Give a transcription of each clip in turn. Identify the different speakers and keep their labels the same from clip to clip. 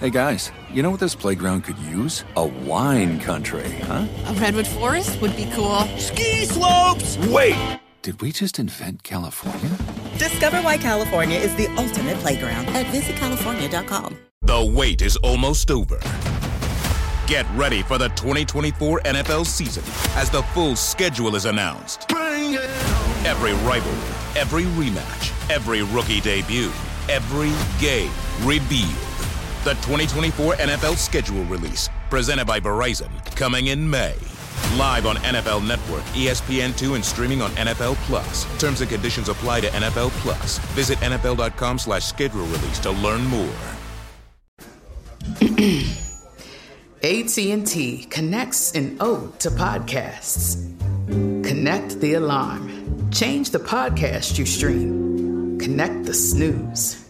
Speaker 1: Hey guys, you know what this playground could use? A wine country, huh?
Speaker 2: A redwood forest would be cool.
Speaker 3: Ski slopes!
Speaker 1: Wait! Did we just invent California?
Speaker 4: Discover why California is the ultimate playground at visitcalifornia.com.
Speaker 5: The wait is almost over. Get ready for the 2024 NFL season as the full schedule is announced. Every rivalry, every rematch, every rookie debut, every game revealed. The 2024 NFL schedule release, presented by Verizon, coming in May. Live on NFL Network, E ESPN2, and streaming on NFL Plus. Terms and conditions apply to NFL Plus. Visit NFL.com slash schedule release to learn more.
Speaker 6: AT&T connects an ode to podcasts. Connect the alarm. Change the podcast you stream. Connect the snooze.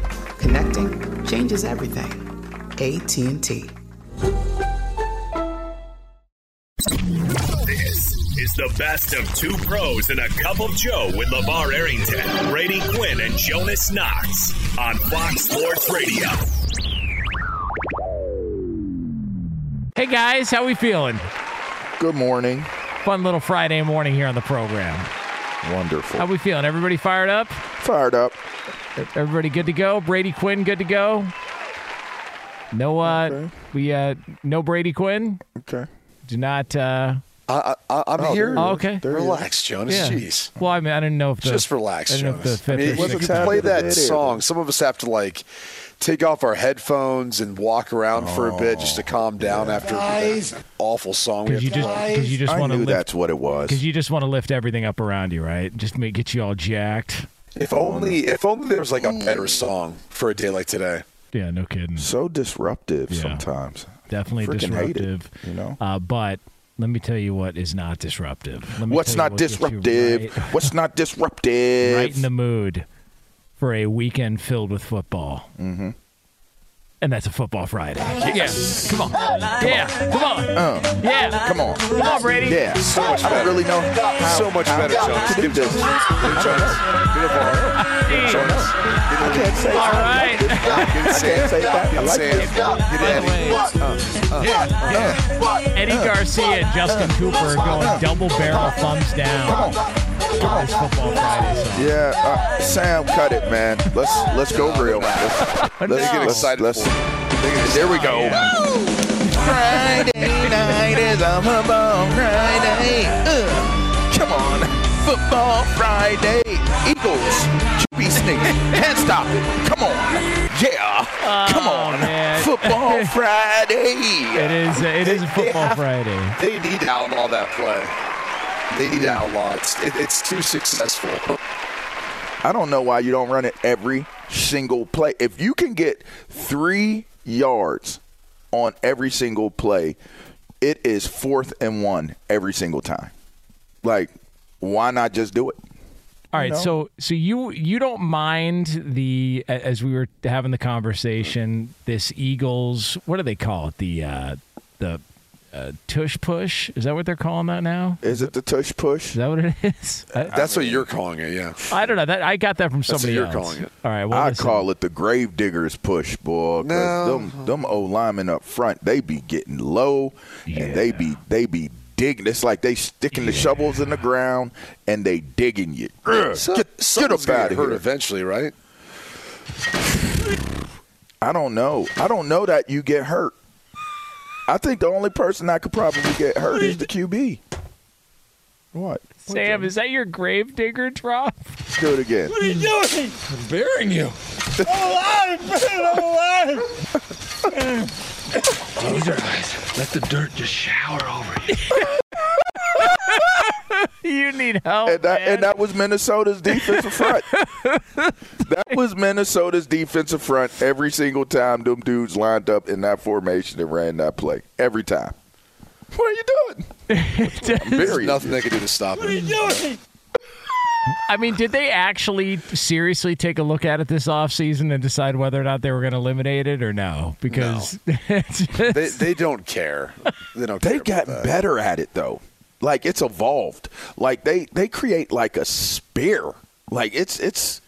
Speaker 6: Connecting changes everything. AT&T.
Speaker 3: This is the best of two pros and a cup of Joe with LeVar Arrington, Brady Quinn, and Jonas Knox on Fox Sports Radio.
Speaker 7: Hey guys, how we feeling?
Speaker 8: Good morning.
Speaker 7: Fun little Friday morning here on the program.
Speaker 8: Wonderful.
Speaker 7: How we feeling? Everybody fired up?
Speaker 8: Fired up.
Speaker 7: Everybody good to go? Brady Quinn good to go? No uh
Speaker 8: Okay.
Speaker 7: we uh no Brady Quinn?
Speaker 8: Okay.
Speaker 7: Do not uh
Speaker 9: I, I, I'm
Speaker 8: Oh,
Speaker 9: here.
Speaker 7: Oh, okay.
Speaker 8: There you
Speaker 9: Relax, Jonas.
Speaker 7: Yeah.
Speaker 9: Jeez.
Speaker 7: Well, I mean I didn't know if the
Speaker 9: Just relax,
Speaker 7: I didn't know if
Speaker 9: Jonas.
Speaker 7: the
Speaker 9: I mean, if you
Speaker 7: sixth-
Speaker 9: play that
Speaker 8: It is.
Speaker 9: song, some of us have to like take off our headphones and walk around for a bit just to calm down after that awful song.
Speaker 7: Cuz you just cuz you just want to lift
Speaker 8: that's what it was.
Speaker 7: cuz you just want to lift everything up around you, right? Just make get you all jacked.
Speaker 9: If only, if only there was like a better song for a day like today.
Speaker 7: Yeah, no kidding.
Speaker 8: so disruptive
Speaker 7: Yeah.
Speaker 8: sometimes.
Speaker 7: Definitely
Speaker 8: Freaking hate it,
Speaker 7: disruptive.
Speaker 8: you know?
Speaker 7: Uh, but let me tell you what is not disruptive. Let me
Speaker 8: What's
Speaker 7: tell you
Speaker 8: not
Speaker 7: what gets you
Speaker 8: disruptive? What's not disruptive?
Speaker 7: right in the mood for a weekend filled with football. Mm-hmm. And that's a football Friday. Yeah, come on. Yeah, come on.
Speaker 8: Uh,
Speaker 7: Yeah,
Speaker 8: come on.
Speaker 7: Come on, Brady.
Speaker 8: Yeah.
Speaker 9: So much
Speaker 8: I don't really know how,
Speaker 9: So much
Speaker 8: how
Speaker 9: better, Jonas.
Speaker 8: to do this.
Speaker 9: Jonas, get a bar.
Speaker 7: Jeez.
Speaker 9: Jonas,
Speaker 8: I can't say
Speaker 7: All right.
Speaker 8: I can't say that. I like
Speaker 9: Sam. Get
Speaker 7: By the
Speaker 9: Eddie.
Speaker 7: Eddie Garcia and Justin Cooper going double barrel thumbs down. This football Friday song.
Speaker 8: Yeah, uh, Sam, cut it, man. Let's let's go real. Let's, let's
Speaker 7: No.
Speaker 9: They get
Speaker 8: let's-
Speaker 9: excited
Speaker 8: let's- there we go. Friday night is a football Friday. Uh, come on, football Friday. Eagles, QB sneak, can't stop it. Come on, yeah, come on,
Speaker 7: Oh, man.
Speaker 8: football Friday.
Speaker 7: It is. It is a football Friday.
Speaker 9: They need to outlaw that play. They need to outlaw it. It's, it, it's too successful.
Speaker 8: I don't know why you don't run it every single play. If you can get three yards on every single play, it is fourth and one every single time. Like, why not just do it?
Speaker 7: All right,
Speaker 8: know?
Speaker 7: so so you you don't mind the as we were having the conversation this Eagles what do they call it the uh, the uh, tush push is that what they're calling that now
Speaker 8: Is it the tush push?
Speaker 7: is that what it is I,
Speaker 9: That's what you're calling it, yeah.
Speaker 7: I don't know that I got that from
Speaker 9: what
Speaker 7: somebody
Speaker 9: you're
Speaker 7: else
Speaker 9: calling it.
Speaker 7: all right well
Speaker 8: I
Speaker 7: listen.
Speaker 8: call it the grave diggers push, boy. 'cause
Speaker 9: No.
Speaker 8: them them old linemen up front, they be getting low and they be they be digging. It's like they sticking the shovels in the ground and they digging you.
Speaker 9: So,
Speaker 8: get get up out of here.
Speaker 9: eventually, right?
Speaker 8: I don't know. I don't know that you get hurt. I think the only person that could probably get hurt is the QB. What?
Speaker 7: Sam is that your grave digger drop
Speaker 8: Do it again.
Speaker 3: What are you doing?
Speaker 10: I'm burying you.
Speaker 3: I'm alive! I'm alive!
Speaker 10: Close your eyes. Let the dirt just shower over you.
Speaker 7: you need help.
Speaker 8: and that,
Speaker 7: man.
Speaker 8: and that was Minnesota's defensive front. that was Minnesota's defensive front every single time them dudes lined up in that formation and ran that play. Every time. What are you doing?
Speaker 9: There's nothing they can do to stop it.
Speaker 7: I mean, did they actually seriously take a look at it this offseason and decide whether or not they were going to eliminate it or no? Because it's just-
Speaker 9: They, they don't care. They don't.
Speaker 8: They've
Speaker 9: care
Speaker 8: gotten better at it though. Like it's evolved. Like they they create like a spear. Like it's it's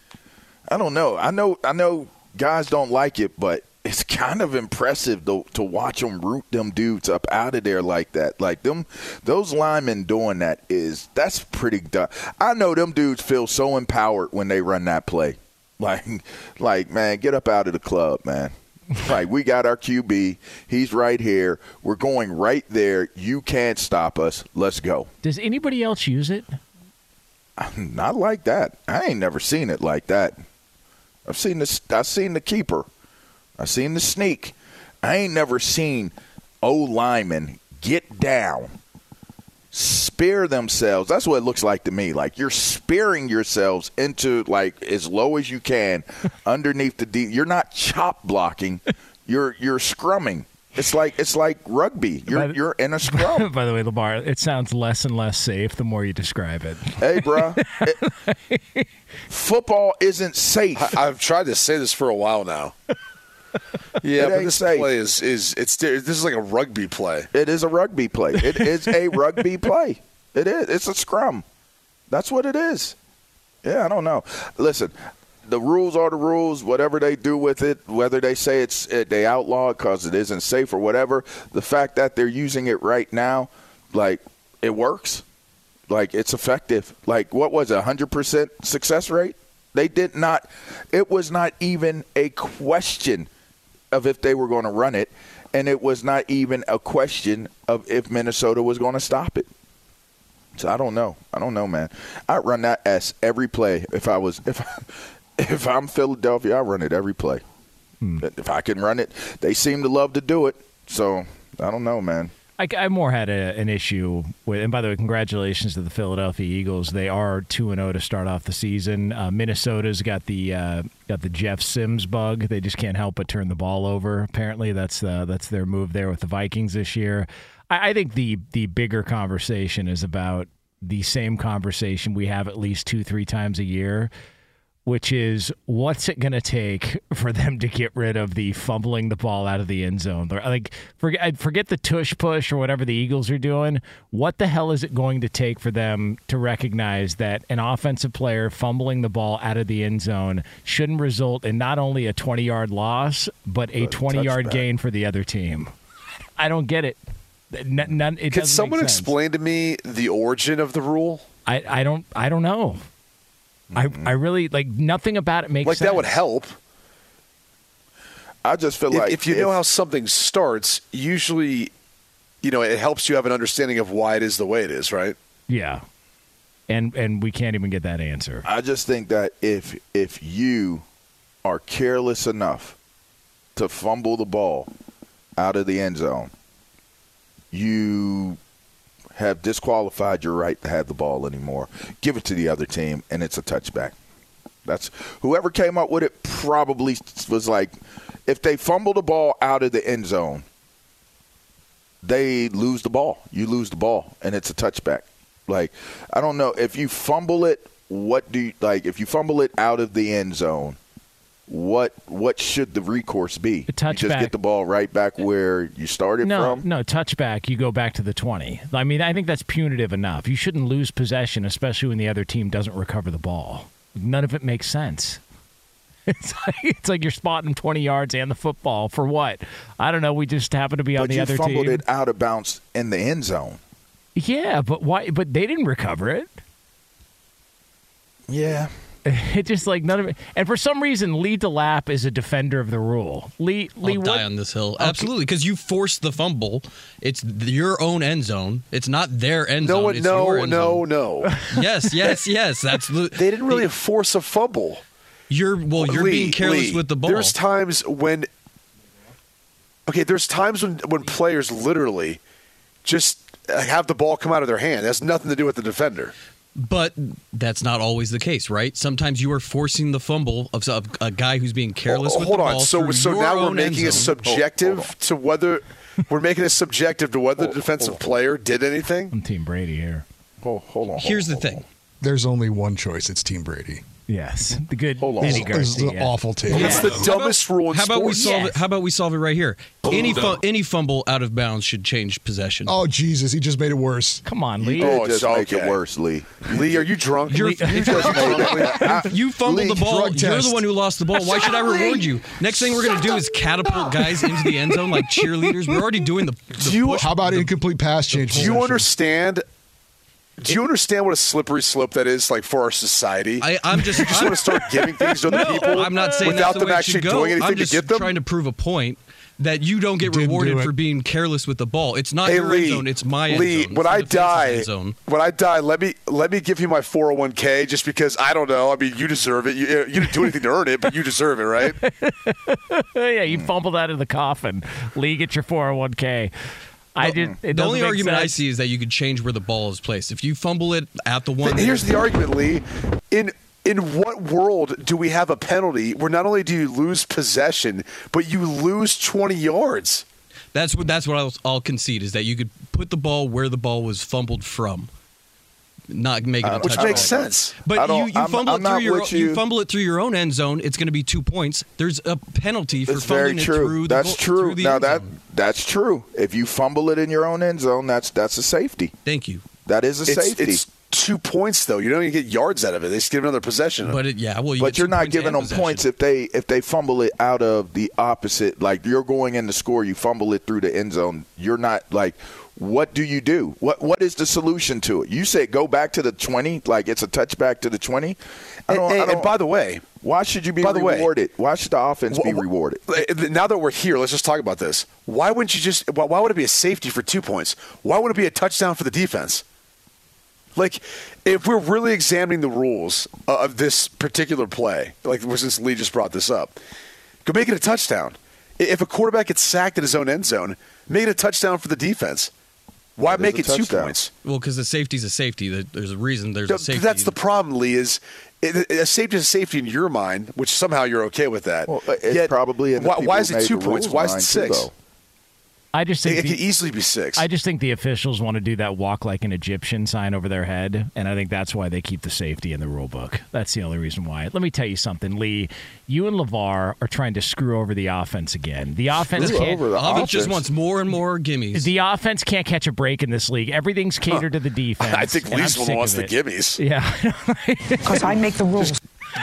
Speaker 8: I don't know. I know I know guys don't like it, but it's kind of impressive to to watch them root them dudes up out of there like that. Like them those linemen doing that is that's pretty dumb. I know them dudes feel so empowered when they run that play. Like like man, get up out of the club, man. like we got our QB. He's right here. We're going right there. You can't stop us. Let's go.
Speaker 7: does anybody else use it?
Speaker 8: Not like that. I ain't never seen it like that. I've seen this. I've seen the keeper. I've seen the sneak. I ain't never seen O linemen get down, spear themselves. That's what it looks like to me. Like you're spearing yourselves into like as low as you can underneath the D. You're not chop blocking. You're you're scrumming. It's like it's like rugby. You're
Speaker 7: But-
Speaker 8: you're in a scrum.
Speaker 7: By the way, Lamar, it sounds less and less safe the more you describe it.
Speaker 8: hey, bro. football isn't safe.
Speaker 9: I, I've tried to say this for a while now. Yeah, but this
Speaker 8: safe.
Speaker 9: play is is it's this is like a rugby play.
Speaker 8: It is a rugby play. It is a rugby play. It is. It's a scrum. That's what it is. Yeah, I don't know. Listen, the rules are the rules. Whatever they do with it, whether they say it's it, they outlaw it because it isn't safe or whatever, the fact that they're using it right now, like it works, like it's effective. Like what was a hundred percent success rate? They did not. It was not even a question of if they were going to run it, and it was not even a question of if Minnesota was going to stop it. So I don't know. I don't know, man. I run that S every play. If I was if if I'm Philadelphia, I run it every play. Hmm. If I can run it, they seem to love to do it. So I don't know, man.
Speaker 7: I, I more had a, an issue with, and by the way, congratulations to the Philadelphia Eagles. They are two and zero to start off the season. Uh, Minnesota's got the uh, got the Jeff Sims bug. They just can't help but turn the ball over. Apparently, that's uh, that's their move there with the Vikings this year. I, I think the the bigger conversation is about the same conversation we have at least two three times a year which is what's it going to take for them to get rid of the fumbling the ball out of the end zone? Like, forget, forget the tush push or whatever the Eagles are doing. What the hell is it going to take for them to recognize that an offensive player fumbling the ball out of the end zone shouldn't result in not only a 20 yard loss, but a 20 yard gain for the other team? I don't get it. N- none, it
Speaker 9: Can someone
Speaker 7: make sense.
Speaker 9: explain to me the origin of the rule?
Speaker 7: I, I don't I don't know. I, I really like nothing about it makes
Speaker 9: Like
Speaker 7: sense.
Speaker 9: that would help.
Speaker 8: I just feel
Speaker 9: If,
Speaker 8: like
Speaker 9: if you know how something starts, usually, you know, it helps you have an understanding of why it is the way it is, right?
Speaker 7: Yeah. And and we can't even get that answer.
Speaker 8: I just think that if if you are careless enough to fumble the ball out of the end zone, you have disqualified your right to have the ball anymore. Give it to the other team, and it's a touchback. That's whoever came up with it probably was like, if they fumble the ball out of the end zone, they lose the ball. You lose the ball, and it's a touchback. Like I don't know if you fumble it. What do you like? If you fumble it out of the end zone, what what should the recourse be? You just get the ball right back where you started
Speaker 7: No,
Speaker 8: from.
Speaker 7: no, touchback, you go back to the 20. I mean, I think that's punitive enough. You shouldn't lose possession, especially when the other team doesn't recover the ball. None of it makes sense. It's like, it's like you're spotting 20 yards and the football for what? I don't know. We just happen to be on
Speaker 8: But
Speaker 7: the
Speaker 8: you
Speaker 7: other
Speaker 8: fumbled
Speaker 7: team.
Speaker 8: it out of bounds in the end zone.
Speaker 7: Yeah, but why? But they didn't recover it.
Speaker 8: Yeah.
Speaker 7: It just like none of it. And for some reason, Lee DeLapp is a defender of the rule. Lee, Lee,
Speaker 10: I'll
Speaker 7: what,
Speaker 10: die on this hill. Absolutely, because you forced the fumble. It's your own end zone. It's not their end
Speaker 9: No,
Speaker 10: zone.
Speaker 9: one-
Speaker 10: it's your
Speaker 9: no,
Speaker 10: end
Speaker 9: no,
Speaker 10: zone.
Speaker 9: no.
Speaker 10: Yes, yes, yes. That's
Speaker 9: They didn't really force a fumble.
Speaker 10: you're well. You're
Speaker 9: Lee,
Speaker 10: being careless
Speaker 9: Lee,
Speaker 10: with the ball.
Speaker 9: There's times when Okay, there's times when when players literally just uh, have the ball come out of their hand. It has nothing to do with the defender.
Speaker 10: But that's not always the case, right? Sometimes you are forcing the fumble of of a guy who's being careless
Speaker 9: Oh,
Speaker 10: with
Speaker 9: hold
Speaker 10: the
Speaker 9: on.
Speaker 10: ball.
Speaker 9: So so now we're making it
Speaker 10: zone.
Speaker 9: subjective to whether we're making it subjective to whether the defensive player did anything.
Speaker 7: I'm Team Brady here.
Speaker 8: Oh, hold on.
Speaker 10: Here's the thing.
Speaker 11: There's only one choice. It's Team Brady.
Speaker 7: Yes, the good
Speaker 8: Hold on.
Speaker 7: Eddie
Speaker 11: This is an awful team.
Speaker 9: It's the dumbest rule in
Speaker 10: How about we
Speaker 9: sports.
Speaker 10: solve
Speaker 7: Yes.
Speaker 10: it? How about we solve it right here? Any fu- any fumble out of bounds should change possession.
Speaker 11: Oh Jesus, he just made it worse.
Speaker 7: Come on, Lee.
Speaker 8: did
Speaker 9: Oh,
Speaker 8: just
Speaker 9: it's
Speaker 8: make it worse, Lee.
Speaker 9: Lee, are you drunk?
Speaker 10: You're-
Speaker 9: you just made it.
Speaker 10: you fumbled
Speaker 8: Lee,
Speaker 10: the ball. You're
Speaker 11: test.
Speaker 10: the one who lost the ball. Why should I reward you? Next thing we're gonna do is catapult guys into the end zone like cheerleaders. We're already doing the. the
Speaker 9: Do you-
Speaker 10: push-
Speaker 11: How about incomplete pass change?
Speaker 9: Do you understand? Do you understand what a slippery slope that is like for our society?
Speaker 10: I, I'm just.
Speaker 9: you just
Speaker 10: I'm-
Speaker 9: want to start giving things to other
Speaker 10: No,
Speaker 9: people
Speaker 10: I'm not saying
Speaker 9: without
Speaker 10: that's the
Speaker 9: them
Speaker 10: way it
Speaker 9: actually
Speaker 10: should go.
Speaker 9: doing anything
Speaker 10: I'm just
Speaker 9: to get them.
Speaker 10: trying to prove a point that you don't get
Speaker 11: Didn't
Speaker 10: rewarded
Speaker 11: do
Speaker 10: for being careless with the ball. It's not
Speaker 9: Hey
Speaker 10: your
Speaker 9: Lee,
Speaker 10: end zone. It's my end
Speaker 9: Lee,
Speaker 10: zone.
Speaker 9: when I die,
Speaker 10: zone.
Speaker 9: when I die, let me let me give you my 401k just because I don't know. I mean, you deserve it. You, you didn't do anything to earn it, but you deserve it, right?
Speaker 7: yeah, you fumbled out of the coffin. Lee, get your 401k. I just it
Speaker 10: The only
Speaker 7: make
Speaker 10: argument I see is that you could change where the ball is placed. If you fumble it at the one,
Speaker 9: Here's the argument, Lee. In in what world do we have a penalty where not only do you lose possession, but you lose 20 yards?
Speaker 10: That's what that's what I'll, I'll concede is that you could put the ball where the ball was fumbled from, not make it a
Speaker 9: Uh, Which
Speaker 10: touchdown.
Speaker 9: makes sense.
Speaker 10: But you, you
Speaker 8: I'm-
Speaker 10: fumble
Speaker 8: I'm
Speaker 10: it through your
Speaker 8: with
Speaker 10: you.
Speaker 8: you.
Speaker 10: fumble it through your own end zone. It's going to be two points. There's a penalty for
Speaker 8: It's
Speaker 10: fumbling
Speaker 8: very
Speaker 10: it
Speaker 8: true.
Speaker 10: through the
Speaker 8: That's
Speaker 10: goal-
Speaker 8: true.
Speaker 10: through the
Speaker 8: Now
Speaker 10: end
Speaker 8: that
Speaker 10: zone.
Speaker 8: that's true. If you fumble it in your own end zone, that's that's a safety.
Speaker 10: Thank you.
Speaker 8: That is a
Speaker 9: It's,
Speaker 8: safety.
Speaker 9: it's two points though. You don't even get yards out of it. They just give another possession.
Speaker 10: But it, yeah, well, you
Speaker 8: but you're not giving them
Speaker 10: possession.
Speaker 8: points if they if they fumble it out of the opposite. Like you're going in to score, you fumble it through the end zone. You're not like. What do you do? What What is the solution to it? You say go back to the twenty, like it's a touchback to the twenty.
Speaker 9: And, and- and by the way,
Speaker 8: why should you be
Speaker 9: by the way-
Speaker 8: rewarded? why should the offense be
Speaker 9: Wh- wh-
Speaker 8: rewarded?
Speaker 9: Now that we're here, let's just talk about this. Why wouldn't you just? Why why would it be a safety for two points? Why would it be a touchdown for the defense? Like, if we're really examining the rules uh, of this particular play, like since Lee just brought this up, go make it a touchdown. If a quarterback gets sacked in his own end zone, make it a touchdown for the defense. Why make
Speaker 8: a
Speaker 9: it two points?
Speaker 10: Well, because the safety's a safety. There- There's a reason. There's a safety.
Speaker 9: That's the problem, Lee. Is it- a safety is a safety in your mind, which somehow you're okay with that.
Speaker 8: Well, it's
Speaker 9: Yet,
Speaker 8: probably in the
Speaker 9: why,
Speaker 8: people
Speaker 9: why
Speaker 8: who
Speaker 9: is it two points? Why is it six?
Speaker 8: though.
Speaker 7: I just
Speaker 9: It,
Speaker 7: think
Speaker 9: it
Speaker 7: the-
Speaker 9: could easily be six.
Speaker 7: I just think the officials want to do that walk like an Egyptian sign over their head, and I think that's why they keep the safety in the rule book. That's the only reason why. Let me tell you something, Lee. You and LeVar are trying to screw over the offense again. The offense
Speaker 8: Screw
Speaker 7: can't.
Speaker 8: over the
Speaker 10: Offense just wants more and more gimmies.
Speaker 7: The offense can't catch a break in this league. Everything's catered to the defense.
Speaker 9: I think
Speaker 7: and I'm
Speaker 9: Lee's one
Speaker 7: sick
Speaker 9: wants the gimmies.
Speaker 7: Yeah.
Speaker 12: Because I make the rules.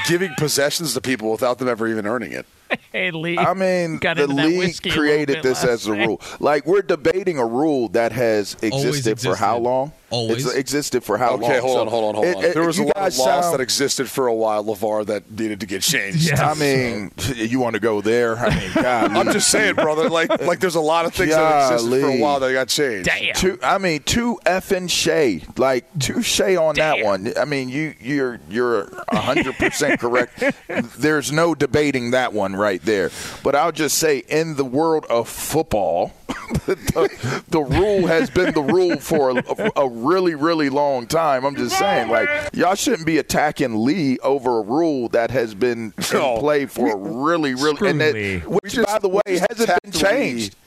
Speaker 9: Giving possessions to people without them ever even earning it.
Speaker 7: hey, Lee.
Speaker 8: I mean,
Speaker 7: got
Speaker 8: the league
Speaker 7: whiskey a little
Speaker 8: created this as a rule. Like we're debating a rule that has
Speaker 10: Always
Speaker 8: existed for how long?
Speaker 10: Always.
Speaker 8: it's existed for how long?
Speaker 9: Okay, hold on, hold on, hold
Speaker 8: it-
Speaker 9: on.
Speaker 8: it-
Speaker 9: there was a
Speaker 8: you
Speaker 9: lot of
Speaker 8: guys
Speaker 9: laws
Speaker 8: sound-
Speaker 9: that existed for a while, LeVar, that needed to get changed.
Speaker 7: Yeah.
Speaker 8: I mean, you want to go there? I mean, God,
Speaker 9: I'm just saying, brother. Like, like there's a lot of things that existed for a while that got changed.
Speaker 7: Damn.
Speaker 8: Two, I mean, two effing Shay, like two Shay on that one. I mean, you you're you're hundred percent correct. There's no debating that one right there. But I'll just say, in the world of football, the, the rule has been the rule for a, a really really long time. I'm just saying, like y'all shouldn't be attacking Lee over a rule that has been in play for a really really and that, which by the way hasn't been changed.
Speaker 9: Lee.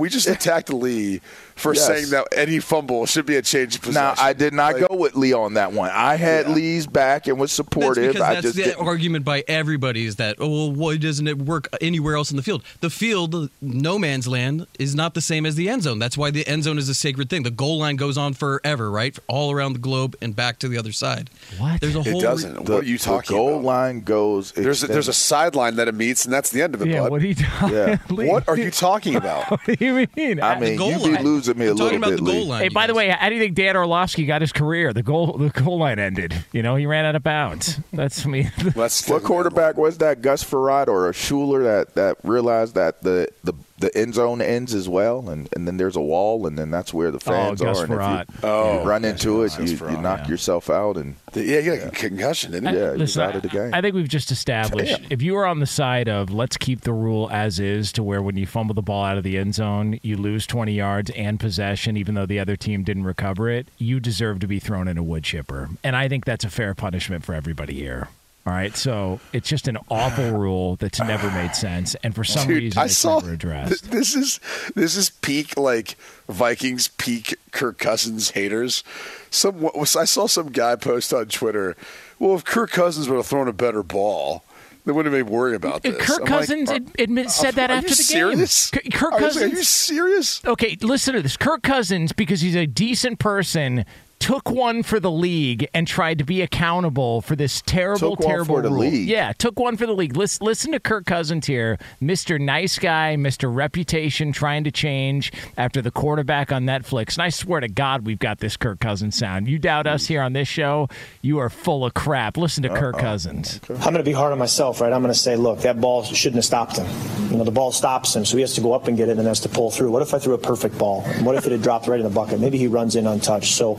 Speaker 9: We just attacked Lee for
Speaker 8: Yes.
Speaker 9: saying that any fumble should be a change of
Speaker 8: Now. I did not
Speaker 9: Like,
Speaker 8: go with Lee on that one. I had
Speaker 9: Yeah.
Speaker 8: Lee's back and was
Speaker 10: That's
Speaker 8: supportive.
Speaker 10: because
Speaker 8: I
Speaker 10: that's
Speaker 8: just
Speaker 10: the
Speaker 8: didn't-
Speaker 10: argument by everybody is that, oh, well, why doesn't it work anywhere else in the field? The field, no man's land, is not the same as the end zone. That's why the end zone is a sacred thing. The goal line goes on forever, right? All around the globe and back to the other side.
Speaker 7: What?
Speaker 10: There's a whole.
Speaker 9: It doesn't.
Speaker 8: the,
Speaker 9: what are you
Speaker 8: the
Speaker 9: talking
Speaker 8: goal
Speaker 9: about?
Speaker 8: line goes.
Speaker 9: There's a, there's a sideline that it meets, and that's the end of it.
Speaker 7: yeah,
Speaker 9: bud.
Speaker 7: what are you talking
Speaker 8: Yeah.
Speaker 7: Lee?
Speaker 9: What are you talking about?
Speaker 7: What do you mean?
Speaker 8: I mean,
Speaker 10: goal
Speaker 8: you be
Speaker 10: line.
Speaker 8: losing me a
Speaker 10: I'm talking
Speaker 8: little
Speaker 10: about
Speaker 8: bit,
Speaker 10: the goal
Speaker 8: Lee.
Speaker 10: line.
Speaker 7: Hey, by the way, how do you think Dan Orlovsky got his career? The goal, the goal line ended. You know, he ran out of bounds. That's me. mean,
Speaker 8: What quarterback was that? Gus Frerotte or a Shuler that, that realized that the the the end zone ends as well, and, and then there's a wall, and then that's where the oh, fans
Speaker 7: Gus
Speaker 8: are. And
Speaker 7: Frerotte.
Speaker 8: if you,
Speaker 9: Oh,
Speaker 8: you run into it, you,
Speaker 9: Gus
Speaker 8: you knock
Speaker 7: yeah.
Speaker 8: yourself out, and
Speaker 9: Yeah, you got a concussion, didn't he?
Speaker 8: yeah, he was
Speaker 7: Listen,
Speaker 8: out of the game.
Speaker 7: I think we've just established
Speaker 8: Damn.
Speaker 7: if you are on the side of let's keep the rule as is to where when you fumble the ball out of the end zone, you lose 20 yards and possession, even though the other team didn't recover it, you deserve to be thrown in a wood chipper. And I think that's a fair punishment for everybody here. All right. So it's just an awful rule that's never made sense. And for some
Speaker 9: Dude,
Speaker 7: reason,
Speaker 9: I
Speaker 7: it's
Speaker 9: saw
Speaker 7: never addressed.
Speaker 9: th- this is this is peak like Vikings peak Kirk Cousins haters. Some I saw some guy post on Twitter. Well, if Kirk Cousins would have thrown a better ball, they wouldn't have been worried about this.
Speaker 7: Kirk
Speaker 9: I'm like,
Speaker 7: Cousins
Speaker 9: are-
Speaker 7: admit, said that after the
Speaker 9: serious?
Speaker 7: game. Kirk Cousins.
Speaker 9: Are you serious?
Speaker 7: Okay, listen to this. Kirk Cousins, because he's a decent person, took one for the league and tried to be accountable for this terrible,
Speaker 8: Took one
Speaker 7: terrible
Speaker 8: for the
Speaker 7: rule.
Speaker 8: league.
Speaker 7: Yeah, took one for the league. Listen, listen to Kirk Cousins here, Mister Nice Guy, Mister Reputation, trying to change after the quarterback on Netflix. And I swear to God, we've got this Kirk Cousins sound. You doubt us mm. here on this show, you are full of crap. Listen to Kirk Cousins.
Speaker 12: I'm going to be hard on myself, right? I'm going to say, look, that ball shouldn't have stopped him. You know, the ball stops him, so he has to go up and get it and has to pull through. What if I threw a perfect ball? What if it had dropped right in the bucket? Maybe he runs in untouched. So,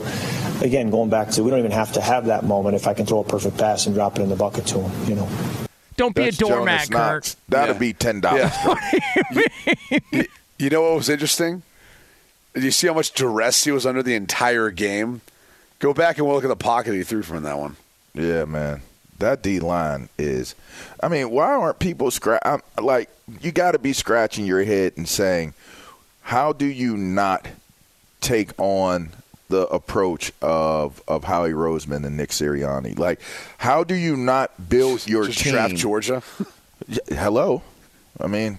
Speaker 12: again, going back to, we don't even have to have that moment if I can throw a perfect pass and drop it in the bucket to him, you know.
Speaker 7: Don't be
Speaker 8: That's
Speaker 7: a doormat, Kirk.
Speaker 8: That'd
Speaker 9: Yeah.
Speaker 8: be ten dollars.
Speaker 9: you, you know what was interesting? Did you see how much duress he was under the entire game? Go back and we'll look at the pocket he threw from that one.
Speaker 8: Yeah, man. That D line is. I mean, why aren't people scratch? Like, you got to be scratching your head and saying, how do you not take on the approach of of Howie Roseman and Nick Sirianni? Like, how do you not build your
Speaker 9: Just
Speaker 8: team?
Speaker 9: draft Georgia.
Speaker 8: Hello, I mean,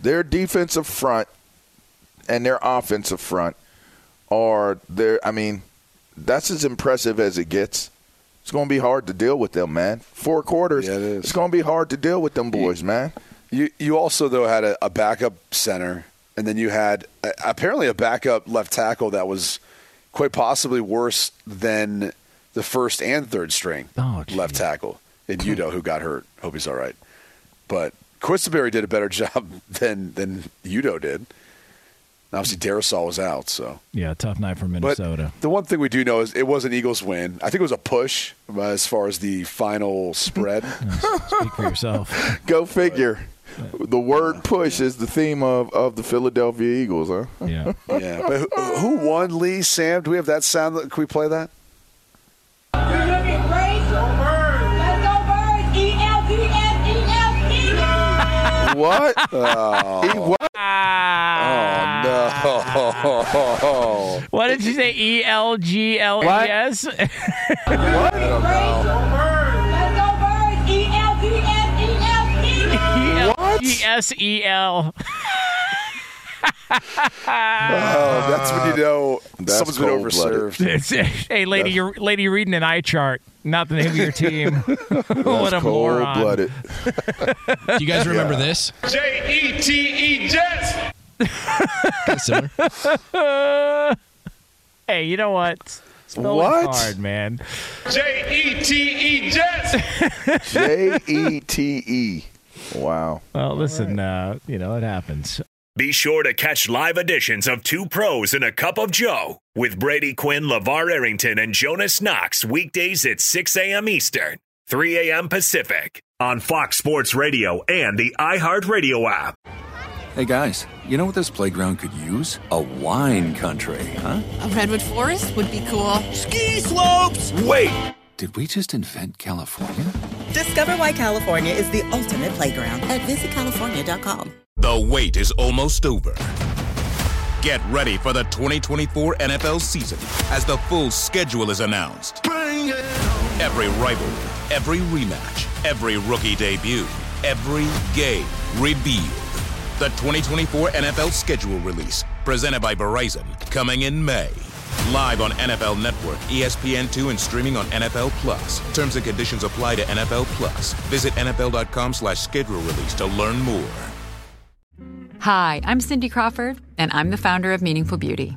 Speaker 8: their defensive front and their offensive front are there. I mean, that's as impressive as it gets. It's going to be hard to deal with them, man. Four quarters.
Speaker 9: Yeah, it is.
Speaker 8: It's going to be hard to deal with them boys, man.
Speaker 9: You you also though had a, a backup center, and then you had uh apparently a backup left tackle that was quite possibly worse than the first and third string
Speaker 7: Oh,
Speaker 9: left tackle in Udoh who got hurt. Hope he's all right. But Quessenberry did a better job than than Udoh did. Obviously, Darrisaw was out, so.
Speaker 7: Yeah, tough night for
Speaker 9: But
Speaker 7: Minnesota.
Speaker 9: the one thing we do know is it was an Eagles win. I think it was a push uh, as far as the final spread.
Speaker 7: Speak for yourself.
Speaker 8: Go figure. The word push is the theme of, of the Philadelphia Eagles, huh?
Speaker 7: Yeah.
Speaker 9: yeah, but who, who won? Lee, Sam? Do we have that sound? Can we play that?
Speaker 13: You're looking great. Let's go birds. E L D S E L oh. E.
Speaker 8: What?
Speaker 9: Oh,
Speaker 8: He what?
Speaker 9: oh no!
Speaker 7: What did you say? E L G L E S?
Speaker 13: Great. E L
Speaker 7: G S E L.
Speaker 9: Oh, that's when you uh, know
Speaker 8: That's
Speaker 9: someone's been
Speaker 8: cold-blooded.
Speaker 9: overserved.
Speaker 7: Hey, lady, you're lady, you're reading an eye chart, not the name of your team. what a moron!
Speaker 8: blooded.
Speaker 10: Do you guys remember this?
Speaker 14: J E T E Jets.
Speaker 10: Kinda.
Speaker 7: Hey, you know what? Spelling
Speaker 8: What?
Speaker 7: hard, man.
Speaker 14: J E T E Jets.
Speaker 8: J E T E. Wow.
Speaker 7: Well, listen, uh, you know it happens.
Speaker 3: Be sure to catch live editions of Two Pros and a Cup of Joe with Brady Quinn, LeVar Arrington, and Jonas Knox weekdays at 6 a.m. Eastern, 3 a.m. Pacific on Fox Sports Radio and the iHeartRadio app.
Speaker 1: Hey guys, you know what this playground could use? A wine country, huh?
Speaker 2: A redwood forest would be cool.
Speaker 1: Ski slopes! Wait! Did we just invent California?
Speaker 4: Discover why California is the ultimate playground at visitcalifornia.com.
Speaker 5: The wait is almost over. Get ready for the 2024 NFL season as the full schedule is announced. Every rivalry, every rematch, every rookie debut, every game revealed. The 2024 NFL schedule release, presented by Verizon, coming in May. Live on NFL Network, E ESPN2, and streaming on NFL Plus. Terms and conditions apply to NFL Plus. Visit NFL.com slash schedule release to learn more.
Speaker 15: Hi, I'm Cindy Crawford, and I'm the founder of Meaningful Beauty.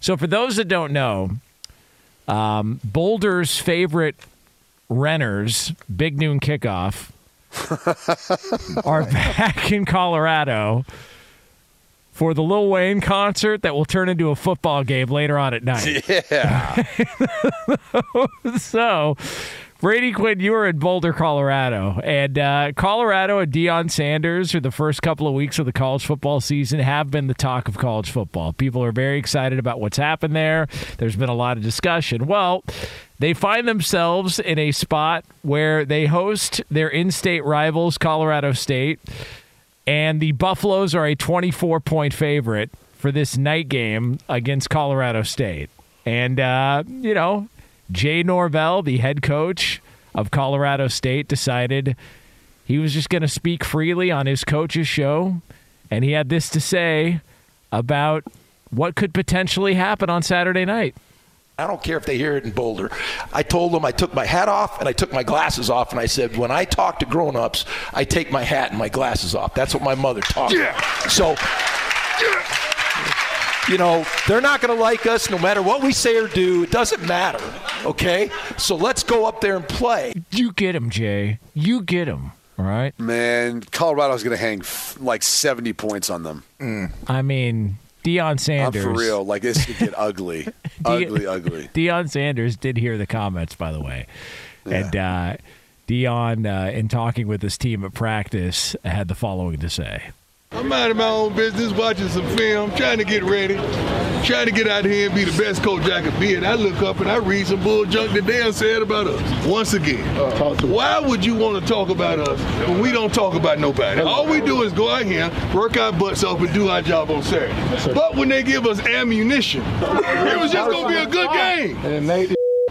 Speaker 7: So, for those that don't know, um, Boulder's favorite renters, Big Noon Kickoff, are back in Colorado for the Lil Wayne concert that will turn into a football game later on at night.
Speaker 9: Yeah.
Speaker 7: so, Brady Quinn, you were in Boulder, Colorado, and uh, Colorado and Deion Sanders for the first couple of weeks of the college football season have been the talk of college football. People are very excited about what's happened there. There's been a lot of discussion. Well, they find themselves in a spot where they host their in-state rivals, Colorado State, and the Buffaloes are a 24-point favorite for this night game against Colorado State. And uh, you know, Jay Norvell, the head coach of Colorado State, decided he was just going to speak freely on his coach's show. And he had this to say about what could potentially happen on Saturday night.
Speaker 16: I don't care if they hear it in Boulder. I told them I took my hat off and I took my glasses off, and I said, when I talk to grown ups, I take my hat and my glasses off. That's what my mother taught me. So, you know, they're not going to like us no matter what we say or do. It doesn't matter, okay? So let's go up there and play.
Speaker 7: You get him, Jay. You get him. All right.
Speaker 9: Man, Colorado's going to hang f- like 70 points on them.
Speaker 7: I mean, Deion
Speaker 9: I'm
Speaker 7: Sanders.
Speaker 9: for real. Like, this could get ugly. ugly, ugly.
Speaker 7: Deion Sanders did hear the comments, by the way. And uh, Deion, uh, in talking with his team at practice, had the following to say.
Speaker 14: I'm minding my own business, watching some film, trying to get ready, trying to get out here and be the best coach I could be. And I look up and I read some bull junk that Dan said about us. Once again, why would you want to talk about us when we don't talk about nobody? All we do is go out here, work our butts off, and do our job on Saturday. But when they give us ammunition, it was just going to be a good game.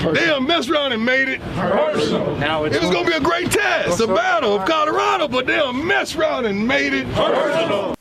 Speaker 17: And made it
Speaker 14: They done messed around and made it personal. Now it's it was going to be a great test, a battle of Colorado, but they done messed around and made it personal.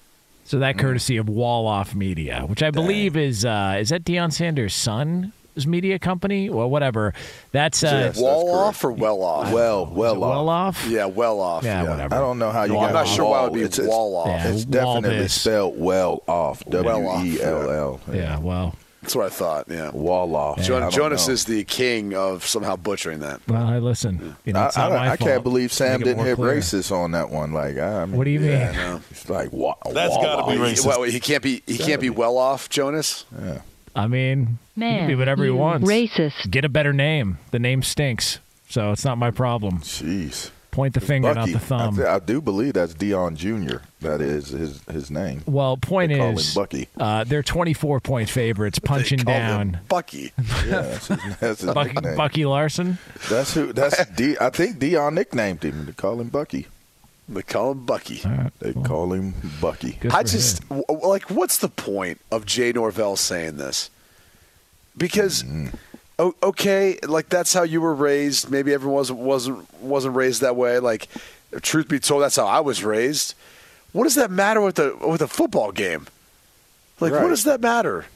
Speaker 7: So that courtesy of Wall Off Media, which I believe is uh, is that Deion Sanders' son? media company well whatever that's uh
Speaker 9: wall off or well off?
Speaker 8: Well, well off.
Speaker 7: well off
Speaker 9: Yeah, well off.
Speaker 7: Yeah, whatever.
Speaker 8: I don't know how you got.
Speaker 9: I'm
Speaker 8: got
Speaker 9: not sure why it would be
Speaker 8: It's- it's-
Speaker 9: wall off.
Speaker 7: Yeah,
Speaker 8: It's definitely spelled well off.
Speaker 9: Well
Speaker 8: W
Speaker 9: off,
Speaker 8: E L L.
Speaker 7: yeah well
Speaker 9: That's what I thought. Yeah.
Speaker 8: Wall off.
Speaker 9: Jo- Jonas
Speaker 8: know.
Speaker 9: is the king of somehow butchering that.
Speaker 7: well I listen you know,
Speaker 8: I,
Speaker 7: not
Speaker 8: I,
Speaker 7: my
Speaker 8: I
Speaker 7: fault.
Speaker 8: can't believe Sam didn't
Speaker 7: more
Speaker 8: hit
Speaker 7: clear.
Speaker 8: racist on that one. Like, I mean,
Speaker 7: What do you mean?
Speaker 8: yeah,
Speaker 9: no.
Speaker 8: It's like wa-
Speaker 9: that's got to be racist. Well, he can't be. He can't be well off, Jonas.
Speaker 8: Yeah.
Speaker 7: I mean he can be whatever he
Speaker 18: you
Speaker 7: wants
Speaker 18: racist.
Speaker 7: get a better name the name stinks so it's not my problem
Speaker 8: Jeez.
Speaker 7: Point the finger
Speaker 8: Bucky.
Speaker 7: not the thumb
Speaker 8: I, thi- I do believe that's Deion Jr. That is his his name.
Speaker 7: well point
Speaker 8: They call him
Speaker 7: is
Speaker 8: Bucky.
Speaker 7: uh, they're 24 point favorites punching
Speaker 9: Call him
Speaker 7: down
Speaker 9: Bucky.
Speaker 8: Yeah, that's his, that's his
Speaker 7: Bucky. Bucky Larson
Speaker 8: That's who. That's D. I think Deion nicknamed him. They call him Bucky.
Speaker 9: They call him Bucky.
Speaker 8: They call him Bucky.
Speaker 7: Good
Speaker 9: I just
Speaker 7: him.
Speaker 9: w- like. What's the point of Jay Norvell saying this? Because, okay, like that's how you were raised. Maybe everyone wasn't wasn't wasn't raised that way. Like, truth be told, that's how I was raised. What does that matter with the with a football game? Like, what does that matter?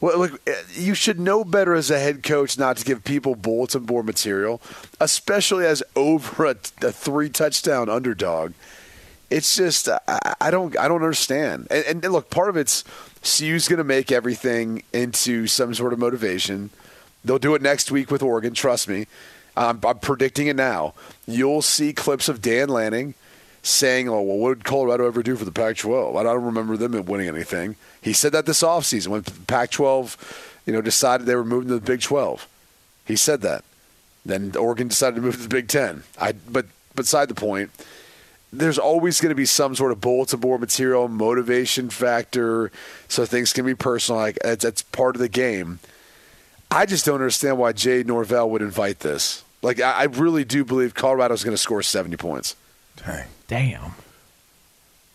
Speaker 9: Well, like, eh, you should know better as a head coach not to give people bulletin board material, especially as over a, a three touchdown underdog. It's just I, I don't I don't understand. And, and look, part of it's CU's going to make everything into some sort of motivation. They'll do it next week with Oregon. Trust me. I'm, I'm predicting it now. You'll see clips of Dan Lanning saying, "Oh, well, what did Colorado ever do for the Pac-12? I don't remember them winning anything." He said that this offseason when Pac-12, you know, decided they were moving to the Big 12. He said that. Then Oregon decided to move to the Big 10. I but beside the point, there's always going to be some sort of bulletin board material, motivation factor, so things can be personal. Like that's part of the game. I just don't understand why Jay Norvell would invite this. Like I, I really do believe Colorado's going to score 70 points.
Speaker 8: Dang.
Speaker 7: damn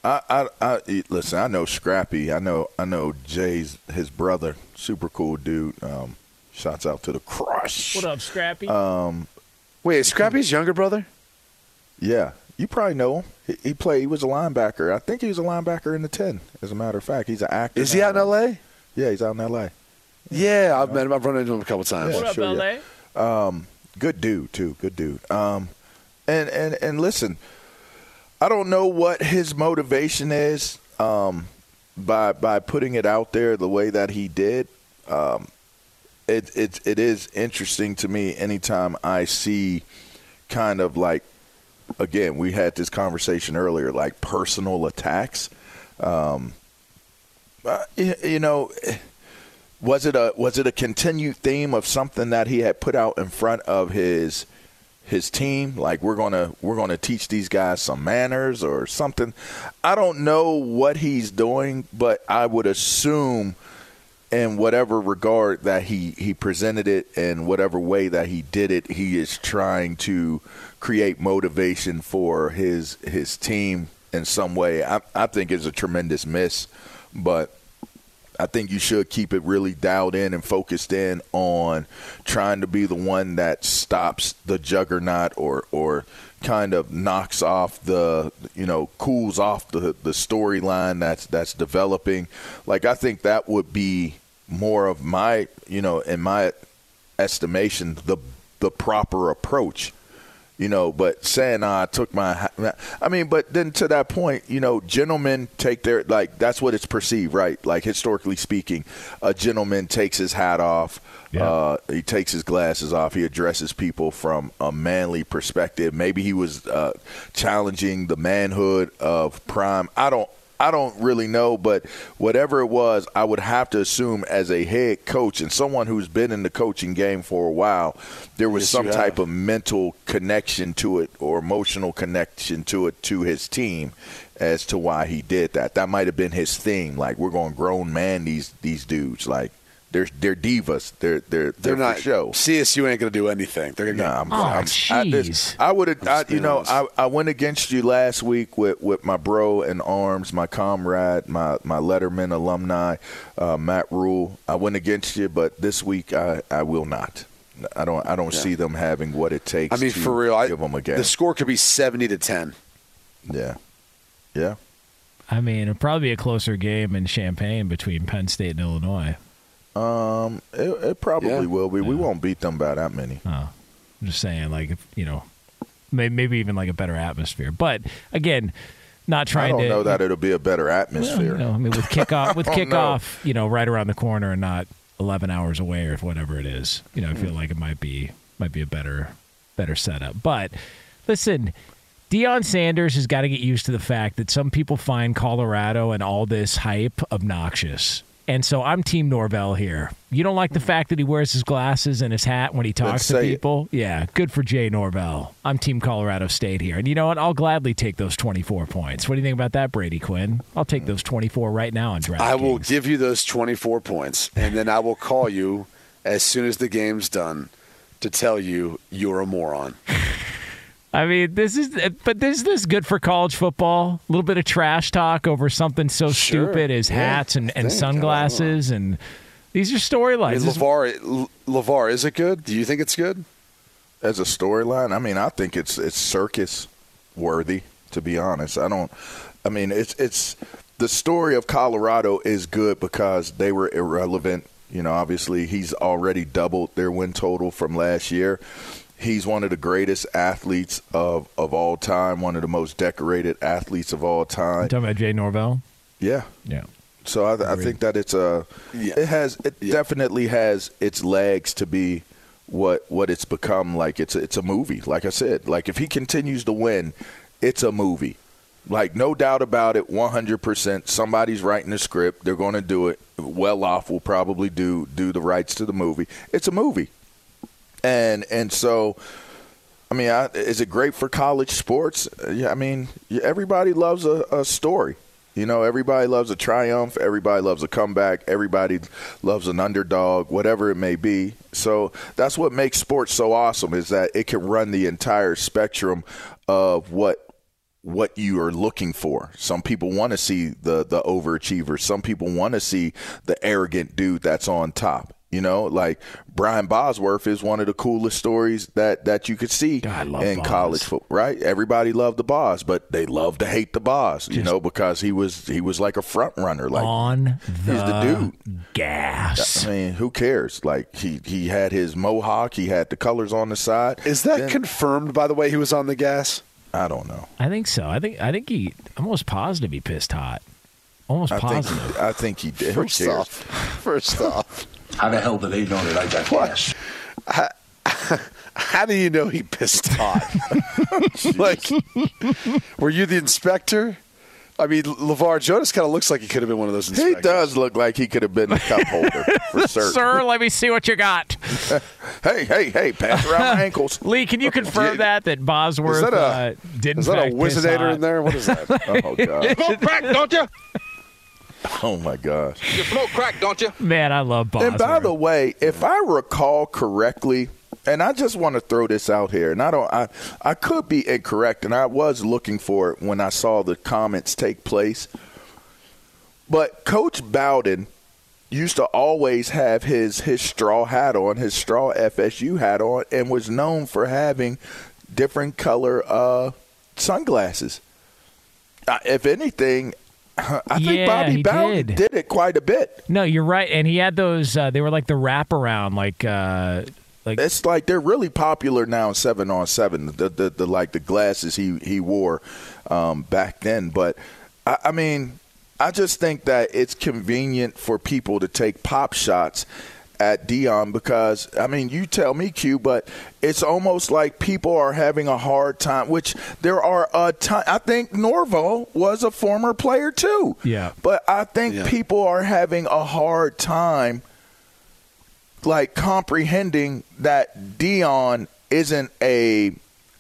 Speaker 8: I, I, I listen. I know Scrappy. I know. I know Jay's his brother. Super cool dude. Um, shouts out to the Crush.
Speaker 7: What up, Scrappy?
Speaker 8: Um,
Speaker 9: Wait, is Scrappy's younger brother?
Speaker 8: Yeah, you probably know him. He, he played. He was a linebacker. I think he was a linebacker in the ten. As a matter of fact, he's an actor.
Speaker 9: Is he out in L.A.?
Speaker 8: Yeah, he's out in L.A.
Speaker 9: Yeah, I've met him. I've run into him a couple times.
Speaker 8: Yeah, sure, yeah. Um, good dude too. Good dude. Um, and and and listen, I don't know what his motivation is. Um, by by putting it out there the way that he did. Um, it it it is interesting to me anytime I see kind of like again we had this conversation earlier like personal attacks. Um, uh, you, you know was it a was it a continued theme of something that he had put out in front of his his team? Like we're going to we're going to teach these guys some manners or something. I don't know what he's doing but i would assume in whatever regard that he he presented it and whatever way that he did it he is trying to create motivation for his his team in some way. I i think it's a tremendous miss but I think you should keep it really dialed in and focused in on trying to be the one that stops the juggernaut or or kind of knocks off the you know cools off the the storyline that's that's developing. Like I think that would be more of my you know in my estimation the the proper approach you know, but saying uh, I took my, I mean, but then to that point, you know, gentlemen take their like that's what it's perceived, right? Like historically speaking, a gentleman takes his hat off,
Speaker 7: Yeah.
Speaker 8: uh, he takes his glasses off, he addresses people from a manly perspective. Maybe he was uh, challenging the manhood of prime. I don't. I don't really know, but whatever it was, I would have to assume as a head coach and someone who's been in the coaching game for a while, there was
Speaker 9: Yes,
Speaker 8: some type of mental connection to it or emotional connection to it to his team as to why he did that. That might have been his thing. Like we're going to grown man these these dudes. Like they're they're divas. They're they're they're,
Speaker 9: They're not.
Speaker 8: for show.
Speaker 9: CSU ain't going to do anything. They're going to.
Speaker 8: Nah, I'm,
Speaker 7: Oh,
Speaker 8: I'm, I, this-
Speaker 7: jeez.
Speaker 8: I would have, you know. I, I went against you last week with, with my bro in arms, my comrade, my, my Letterman alumni, uh, Matt Rhule. I went against you, but this week I, I will not. I don't I don't
Speaker 9: Yeah.
Speaker 8: see them having what it takes.
Speaker 9: I mean,
Speaker 8: to
Speaker 9: for real, I,
Speaker 8: give them a game.
Speaker 9: the score could be seventy to ten.
Speaker 8: yeah, yeah.
Speaker 7: I mean, it'd probably be a closer game in Champaign between Penn State and Illinois.
Speaker 8: Um, it, it probably
Speaker 9: Yeah.
Speaker 8: will be. We won't beat them by that many.
Speaker 7: Oh, I'm just saying, like, if, you know, may, maybe even like a better atmosphere. But again, not
Speaker 8: I
Speaker 7: trying
Speaker 8: don't
Speaker 7: to.
Speaker 8: know that it'll be a better
Speaker 7: Well,
Speaker 8: atmosphere.
Speaker 7: you know, I mean, with kickoff, with
Speaker 8: don't know.
Speaker 7: kickoff, you know, right around the corner and not 11 hours away or whatever it is. You know, I feel like it might be might be a better better setup. But listen, Deion Sanders has got to get used to the fact that some people find Colorado and all this hype obnoxious. And so I'm Team Norvell here. You don't like the fact that he wears his glasses and his hat when he talks to
Speaker 8: say it.
Speaker 7: people? Yeah, good for Jay Norvell. I'm Team Colorado State here. And you know what? I'll gladly take those 24 points. What do you think about that, Brady Quinn? I'll take those 24 right now on draft.
Speaker 9: I will give you those twenty-four points, and then I will call you as soon as the game's done to tell you you're a moron.
Speaker 7: I mean, this is, but this this good for college football. A little bit of trash talk over something so
Speaker 9: Sure.
Speaker 7: stupid as
Speaker 9: Yeah.
Speaker 7: hats and, and
Speaker 9: I
Speaker 7: sunglasses, and these are
Speaker 9: I
Speaker 7: storylines.
Speaker 9: mean,
Speaker 7: This-
Speaker 9: LeVar, LeVar, is it good? Do you think it's good?
Speaker 8: as a storyline, I mean, I think it's it's circus worthy. To be honest, I don't. I mean, it's it's the story of Colorado is good because they were irrelevant. You know, obviously he's already doubled their win total from last year. He's one of the greatest athletes of, of all time, one of the most decorated athletes of all time.
Speaker 7: You talking about Jay Norvell?
Speaker 8: Yeah.
Speaker 7: Yeah.
Speaker 8: So I, I think that it's a it has it definitely has its legs to be what what it's become. Like it's a, it's a movie like I said. Like if he continues to win it's a movie. Like no doubt about it 100% somebody's writing the script. They're going to do it. Well off will probably do do the rights to the movie. It's a movie and and so I mean, I, is it great for college sports? I mean, everybody loves a, a story. You know, everybody loves a triumph. Everybody loves a comeback. Everybody loves an underdog, whatever it may be. So that's what makes sports so awesome is that it can run the entire spectrum of what what you are looking for. Some people want to see the the overachiever. Some people want to see the arrogant dude that's on top. You know, like Brian Bosworth is one of the coolest stories that that you could see in
Speaker 7: Boz.
Speaker 8: college football. Right? Everybody loved the boss, but they loved to hate the boss. you know, because he was he was like a front runner. Like
Speaker 7: on
Speaker 8: he's
Speaker 7: the,
Speaker 8: the dude.
Speaker 7: gas.
Speaker 8: I mean, who cares? Like he he had his mohawk, he had the colors on the side.
Speaker 9: Is that
Speaker 8: Then-
Speaker 9: confirmed? By the way, he was on the gas.
Speaker 8: I don't know.
Speaker 7: I think so. I think I think he. I'm almost positive he pissed hot. Almost
Speaker 8: I think
Speaker 7: positive.
Speaker 8: he, I think he did.
Speaker 9: First off, first off,
Speaker 16: How the hell do they know that I got gas?
Speaker 9: how, how do you know he pissed hot? like, were you the inspector? I mean, LeVar Jonas kind of looks like he could have been one of those
Speaker 8: He does look like he could have been a cup holder for certain.
Speaker 7: Sir, let me see what you got.
Speaker 8: hey, hey, hey! Pass around my ankles.
Speaker 7: Lee, can you confirm that that Bosworth
Speaker 9: Is that a-
Speaker 7: uh, did
Speaker 9: Is that a
Speaker 7: fact Whizzinator
Speaker 9: in there? What is that?
Speaker 8: Oh god!
Speaker 16: Smoke crack, don't you?
Speaker 8: Oh my gosh!
Speaker 16: You smoke crack, don't you?
Speaker 7: Man, I love Bosworth.
Speaker 8: And by the way, if I recall correctly, and I just want to throw this out here, and I don't, I, I could be incorrect, and I was looking for it when I saw the comments take place. But Coach Bowden used to always have his his straw hat on, his straw FSU hat on, and was known for having different color uh, sunglasses. Uh, if anything, I think
Speaker 7: Yeah,
Speaker 8: Bobby Bowden
Speaker 7: did.
Speaker 8: did it quite a bit.
Speaker 7: No, you're right. And he had those. Uh, they were like the wraparound, like uh, like
Speaker 8: it's like they're really popular now in seven on seven. The the, the like the glasses he he wore um, back then. But I, I mean, I just think that it's convenient for people to take pop shots at Deion because I mean, you tell me, Q, but it's almost like people are having a hard time. Which there are a ton. I think Norvell was a former player too.
Speaker 7: Yeah.
Speaker 8: but I think people are having a hard time like comprehending that Deion isn't a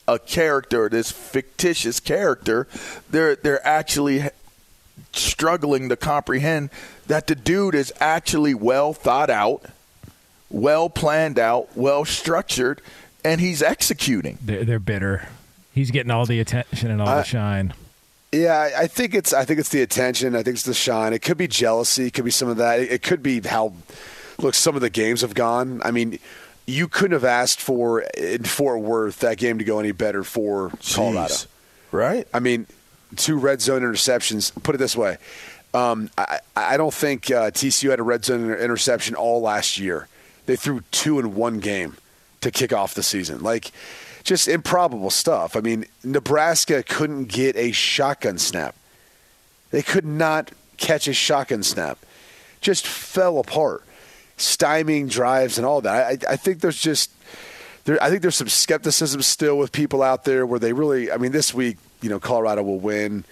Speaker 8: a character, this fictitious character. They're they're actually struggling to comprehend that the dude is actually well thought out, well planned out, well structured, and he's executing.
Speaker 7: they're, they're bitter. He's getting all the attention and all
Speaker 9: I-
Speaker 7: the shine.
Speaker 9: Yeah, I- I think it's I think it's the attention. I think it's the shine. It could be jealousy. It could be some of that. It, it could be how look some of the games have gone. I mean, you couldn't have asked for in Fort Worth that game to go any better for Colorado,
Speaker 8: right?
Speaker 9: I mean, two red zone interceptions. Put it this way, um, I, I don't think uh, TCU had a red zone interception all last year. They threw two in one game to kick off the season. Like, just improbable stuff. I mean, Nebraska couldn't get a shotgun snap. They could not catch a shotgun snap. Just fell apart, stymieing drives and all that. I, I think there's just, there, I think there's some skepticism still with people out there where they really. I mean, this week, you know, Colorado will win.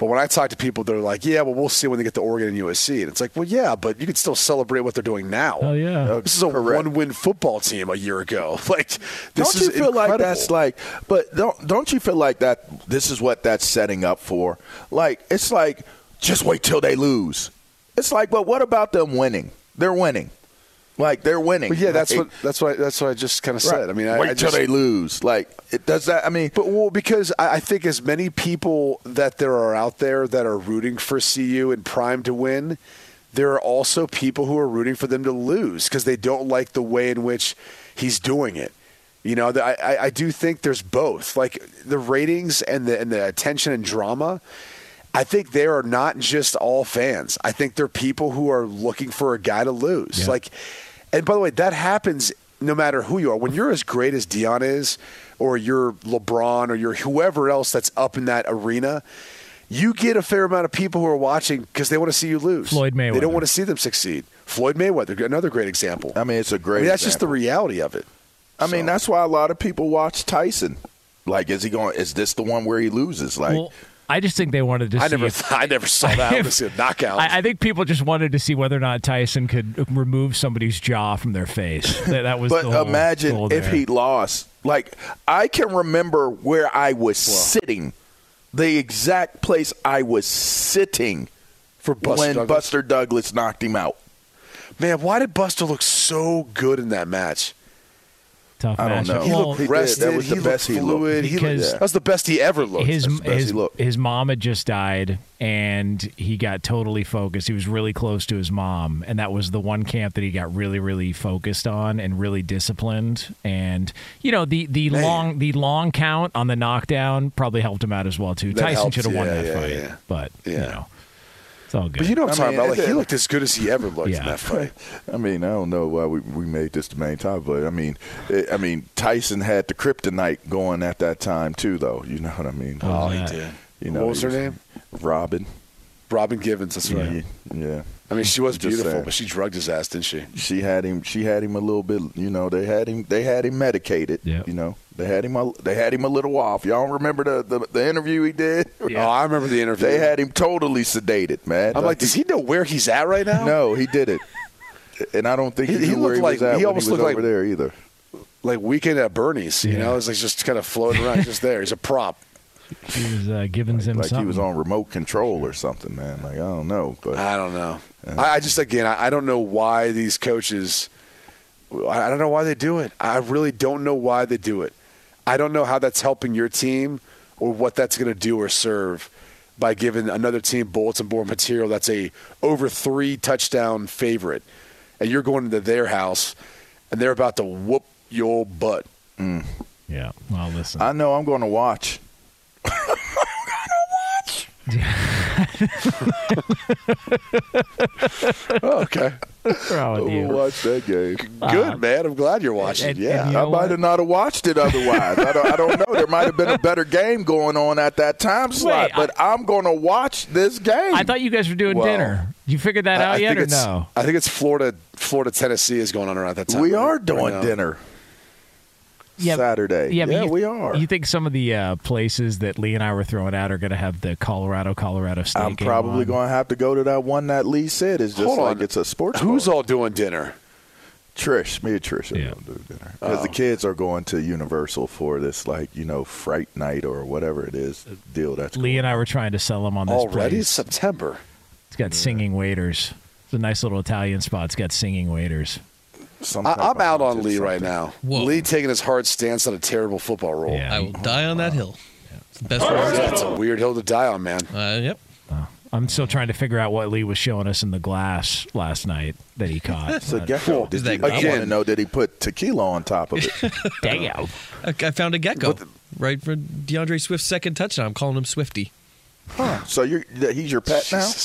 Speaker 9: But when I talk to people, they're like, "Yeah, well, we'll see when they get to Oregon and USC." And it's like, "Well, yeah, but you can still celebrate what they're doing now."
Speaker 7: Oh yeah, uh,
Speaker 9: this is a one-win football team a year ago. Like, this
Speaker 8: don't
Speaker 9: is
Speaker 8: you feel like that's like but don't don't you feel like that this is what that's setting up for? Like it's like just wait till they lose. It's like but what about them winning? They're winning like they're winning
Speaker 9: But yeah, that's
Speaker 8: Like,
Speaker 9: what that's what that's what I just kind of
Speaker 8: Right.
Speaker 9: said. I mean, I,
Speaker 8: wait
Speaker 9: I
Speaker 8: till
Speaker 9: just,
Speaker 8: they lose like it does that i mean
Speaker 9: But well, because I, I think as many people that there are out there that are rooting for CU and Prime to win, there are also people who are rooting for them to lose because they don't like the way in which he's doing it. You know, the- I, I, I do think there's both, like the ratings and the and the attention and drama. I think they are not just all fans. I think they're people who are looking for a guy to lose. Like, and by the way, that happens no matter who you are. When you're as great as Deion is, or you're LeBron, or you're whoever else that's up in that arena, you get a fair amount of people who are watching because they want to see you lose.
Speaker 7: Floyd Mayweather.
Speaker 9: They don't want to see them succeed. Floyd Mayweather, another great example.
Speaker 8: i mean it's a great
Speaker 9: mean, that's just the reality of it.
Speaker 8: i mean that's why a lot of people watch tyson like is he going is this the one where he loses like
Speaker 7: well, I just think they wanted to
Speaker 9: I
Speaker 7: see.
Speaker 9: never,
Speaker 7: if-
Speaker 9: I never saw that. I want a knockout.
Speaker 7: I, I think people just wanted to see whether or not Tyson could remove somebody's jaw from their face. That, that was.
Speaker 8: but
Speaker 7: the whole
Speaker 8: imagine
Speaker 7: goal
Speaker 8: if
Speaker 7: there.
Speaker 8: he lost. Like I can remember where I was sitting, the exact place I was sitting
Speaker 9: For Buster
Speaker 8: when
Speaker 9: Douglas?
Speaker 8: Buster Douglas knocked him out.
Speaker 9: Man, why did Buster look so good in that match?
Speaker 7: Tough
Speaker 8: I don't
Speaker 7: matchup.
Speaker 8: know.
Speaker 9: He
Speaker 7: Well,
Speaker 9: looked
Speaker 8: did.
Speaker 9: rested.
Speaker 8: That was the
Speaker 9: he
Speaker 8: best
Speaker 9: looked
Speaker 8: he looked.
Speaker 9: fluid. He looked,
Speaker 7: Because-
Speaker 9: that was the best he ever looked.
Speaker 7: his
Speaker 8: That's the best
Speaker 7: his,
Speaker 8: he looked.
Speaker 7: his mom had just died and he got totally focused he was really close to his mom and that was the one camp that he got really really focused on and really disciplined and you know the the
Speaker 9: Man.
Speaker 7: long the long count on the knockdown probably helped him out as well too
Speaker 9: That
Speaker 7: tyson
Speaker 9: helps,
Speaker 7: should have won
Speaker 9: yeah,
Speaker 7: that
Speaker 9: yeah,
Speaker 7: fight
Speaker 9: yeah.
Speaker 7: but you
Speaker 9: Yeah.
Speaker 7: know it's all good
Speaker 9: But you know what I'm
Speaker 8: I
Speaker 9: talking
Speaker 8: mean,
Speaker 9: about? Like
Speaker 8: it-
Speaker 9: he looked as good as he ever looked in
Speaker 7: Yeah.
Speaker 9: that fight.
Speaker 8: I mean, I don't know why we, we made this the main topic, but I mean, it, I mean, Tyson had the kryptonite going at that time too, though. You know what I mean?
Speaker 9: Oh, he
Speaker 7: that?
Speaker 9: did.
Speaker 8: You know,
Speaker 9: what was
Speaker 8: he
Speaker 9: her name?
Speaker 8: Robin.
Speaker 9: Robin Givens. That's right.
Speaker 8: Yeah, yeah.
Speaker 9: I mean, she was
Speaker 8: Just
Speaker 9: beautiful,
Speaker 8: saying.
Speaker 9: but she drugged his ass, didn't she?
Speaker 8: She had him. She had him a little bit. You know, they had him. They had him medicated.
Speaker 7: Yeah.
Speaker 8: You know, they had him. A, they had him a little off. Y'all remember the the, the interview he did?
Speaker 9: Oh, I remember the interview.
Speaker 8: They had him totally sedated, man.
Speaker 9: I'm like, does he know where he's at right now?
Speaker 8: No, he did it. And I don't think he,
Speaker 9: He- he
Speaker 8: knew where
Speaker 9: looked
Speaker 8: he was
Speaker 9: like-
Speaker 8: at
Speaker 9: he
Speaker 8: when
Speaker 9: almost
Speaker 8: he was
Speaker 9: looked
Speaker 8: over
Speaker 9: like-
Speaker 8: there either.
Speaker 9: Like weekend at Bernie's, you
Speaker 7: Yeah.
Speaker 9: know, it's like just kind of floating around, just there. He's a prop.
Speaker 7: he was uh, giving him
Speaker 8: Like
Speaker 7: something
Speaker 8: he was on remote control or something, man. Like I don't know, but
Speaker 9: I don't know. I, I just again, I, I don't know why these coaches. I I don't know why they do it. I really don't know why they do it. I don't know how that's helping your team or what that's going to do or serve by giving another team bulletin board material that's a over three touchdown favorite, and you're going into their house, and they're about to whoop your butt. Mm.
Speaker 7: yeah well listen.
Speaker 8: I know I'm going to watch.
Speaker 9: Oh, okay,
Speaker 7: What's wrong with
Speaker 8: I'm
Speaker 7: you?
Speaker 8: watch that game.
Speaker 9: good man. I'm glad you're watching.
Speaker 7: and-
Speaker 9: yeah,
Speaker 7: and you
Speaker 8: I might
Speaker 7: what?
Speaker 8: have not have watched it otherwise. I, don't, I don't know. There might have been a better game going on at that time slot,
Speaker 7: Wait,
Speaker 8: but I, am going to watch this game.
Speaker 7: i thought you guys were doing
Speaker 9: Well,
Speaker 7: dinner you figured that
Speaker 9: I-
Speaker 7: out
Speaker 9: I
Speaker 7: yet or no
Speaker 9: I think it's Florida, Florida, Tennessee is going on around that time.
Speaker 8: we
Speaker 9: right-
Speaker 8: are doing
Speaker 9: now.
Speaker 8: dinner
Speaker 7: Yeah,
Speaker 8: Saturday.
Speaker 7: Yeah, but
Speaker 8: yeah
Speaker 7: you,
Speaker 8: we are.
Speaker 7: You think some of the uh, places that Lee and I were throwing out are going to have the Colorado, Colorado State
Speaker 8: I'm
Speaker 7: game
Speaker 8: probably going to have to go to that one that Lee said is just
Speaker 9: Hold
Speaker 8: like
Speaker 9: on.
Speaker 8: it's a sports.
Speaker 9: Who's
Speaker 8: bar.
Speaker 9: all doing dinner?
Speaker 8: Trish, me and Trish are
Speaker 7: Yeah.
Speaker 8: going to do dinner because
Speaker 9: Oh.
Speaker 8: the kids are going to Universal for this like you know fright night or whatever it is deal. That's
Speaker 7: Lee and I were trying to sell them on this
Speaker 9: Already
Speaker 7: place.
Speaker 9: September.
Speaker 7: It's got singing waiters. It's a nice little Italian spot. It's got singing waiters.
Speaker 8: Some
Speaker 9: I, I'm out on
Speaker 8: haunted
Speaker 9: Lee right now.
Speaker 10: Whoa.
Speaker 9: Lee taking his hard stance on a terrible football role.
Speaker 7: Yeah.
Speaker 10: I will die on that hill. It's the best word.
Speaker 9: That's a weird hill to die on, man.
Speaker 10: Uh, yep.
Speaker 7: I'm still trying to figure out what Lee was showing us in the glass last night that he caught.
Speaker 8: It's a
Speaker 7: But-
Speaker 8: gecko. Did
Speaker 10: Is that
Speaker 8: you, I want to know did he put tequila on top of it?
Speaker 7: Damn.
Speaker 10: I, I found a gecko right for DeAndre Swift's second touchdown. I'm calling him Swifty.
Speaker 8: so you're he's your pet now?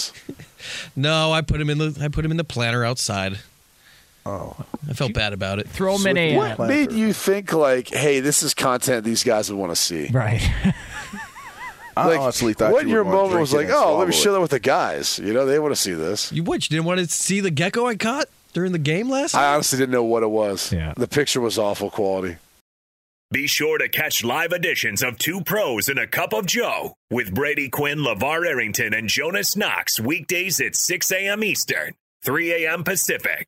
Speaker 10: No, I put him in the I put him in the planter outside.
Speaker 8: Oh,
Speaker 10: I felt bad about it.
Speaker 7: Throw him in a.
Speaker 8: Swift
Speaker 9: What made you think like, hey, this is content these guys would want to see?
Speaker 7: Right.
Speaker 8: I
Speaker 9: Like,
Speaker 8: honestly thought
Speaker 9: what
Speaker 8: you
Speaker 9: your
Speaker 8: were
Speaker 9: moment was like, oh, let me
Speaker 8: swallow
Speaker 9: share that with the guys. You know, they want to see this.
Speaker 10: You what? You didn't want to see the gecko I caught during the game last
Speaker 9: I
Speaker 10: night?
Speaker 9: honestly didn't know what it was.
Speaker 7: Yeah.
Speaker 9: The picture was awful quality.
Speaker 3: Be sure to catch live editions of Two Pros and a Cup of Joe with Brady Quinn, LeVar Arrington, and Jonas Knox weekdays at 6 a.m. Eastern, 3 a.m. Pacific.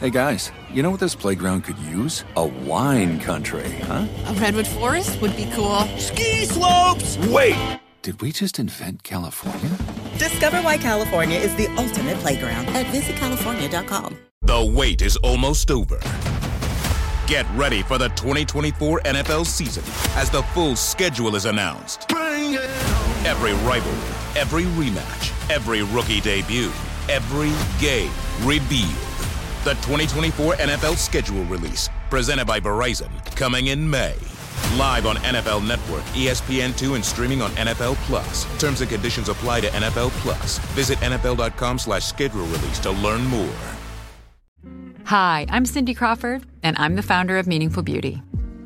Speaker 1: Hey guys, you know what this playground could use? A wine country, huh?
Speaker 2: A redwood forest would be cool.
Speaker 1: Ski slopes! Wait! Did we just invent California?
Speaker 4: Discover why California is the ultimate playground at visitcalifornia.com.
Speaker 5: The wait is almost over. Get ready for the 2024 NFL season as the full schedule is announced. Every rivalry, every rematch, every rookie debut, every game revealed. The 2024 NFL schedule release, presented by Verizon, coming in May. Live on NFL Network, E ESPN2, and streaming on NFL Plus. Terms and conditions apply to NFL Plus. Visit NFL.com slash schedule release to learn more.
Speaker 15: Hi, I'm Cindy Crawford, and I'm the founder of Meaningful Beauty.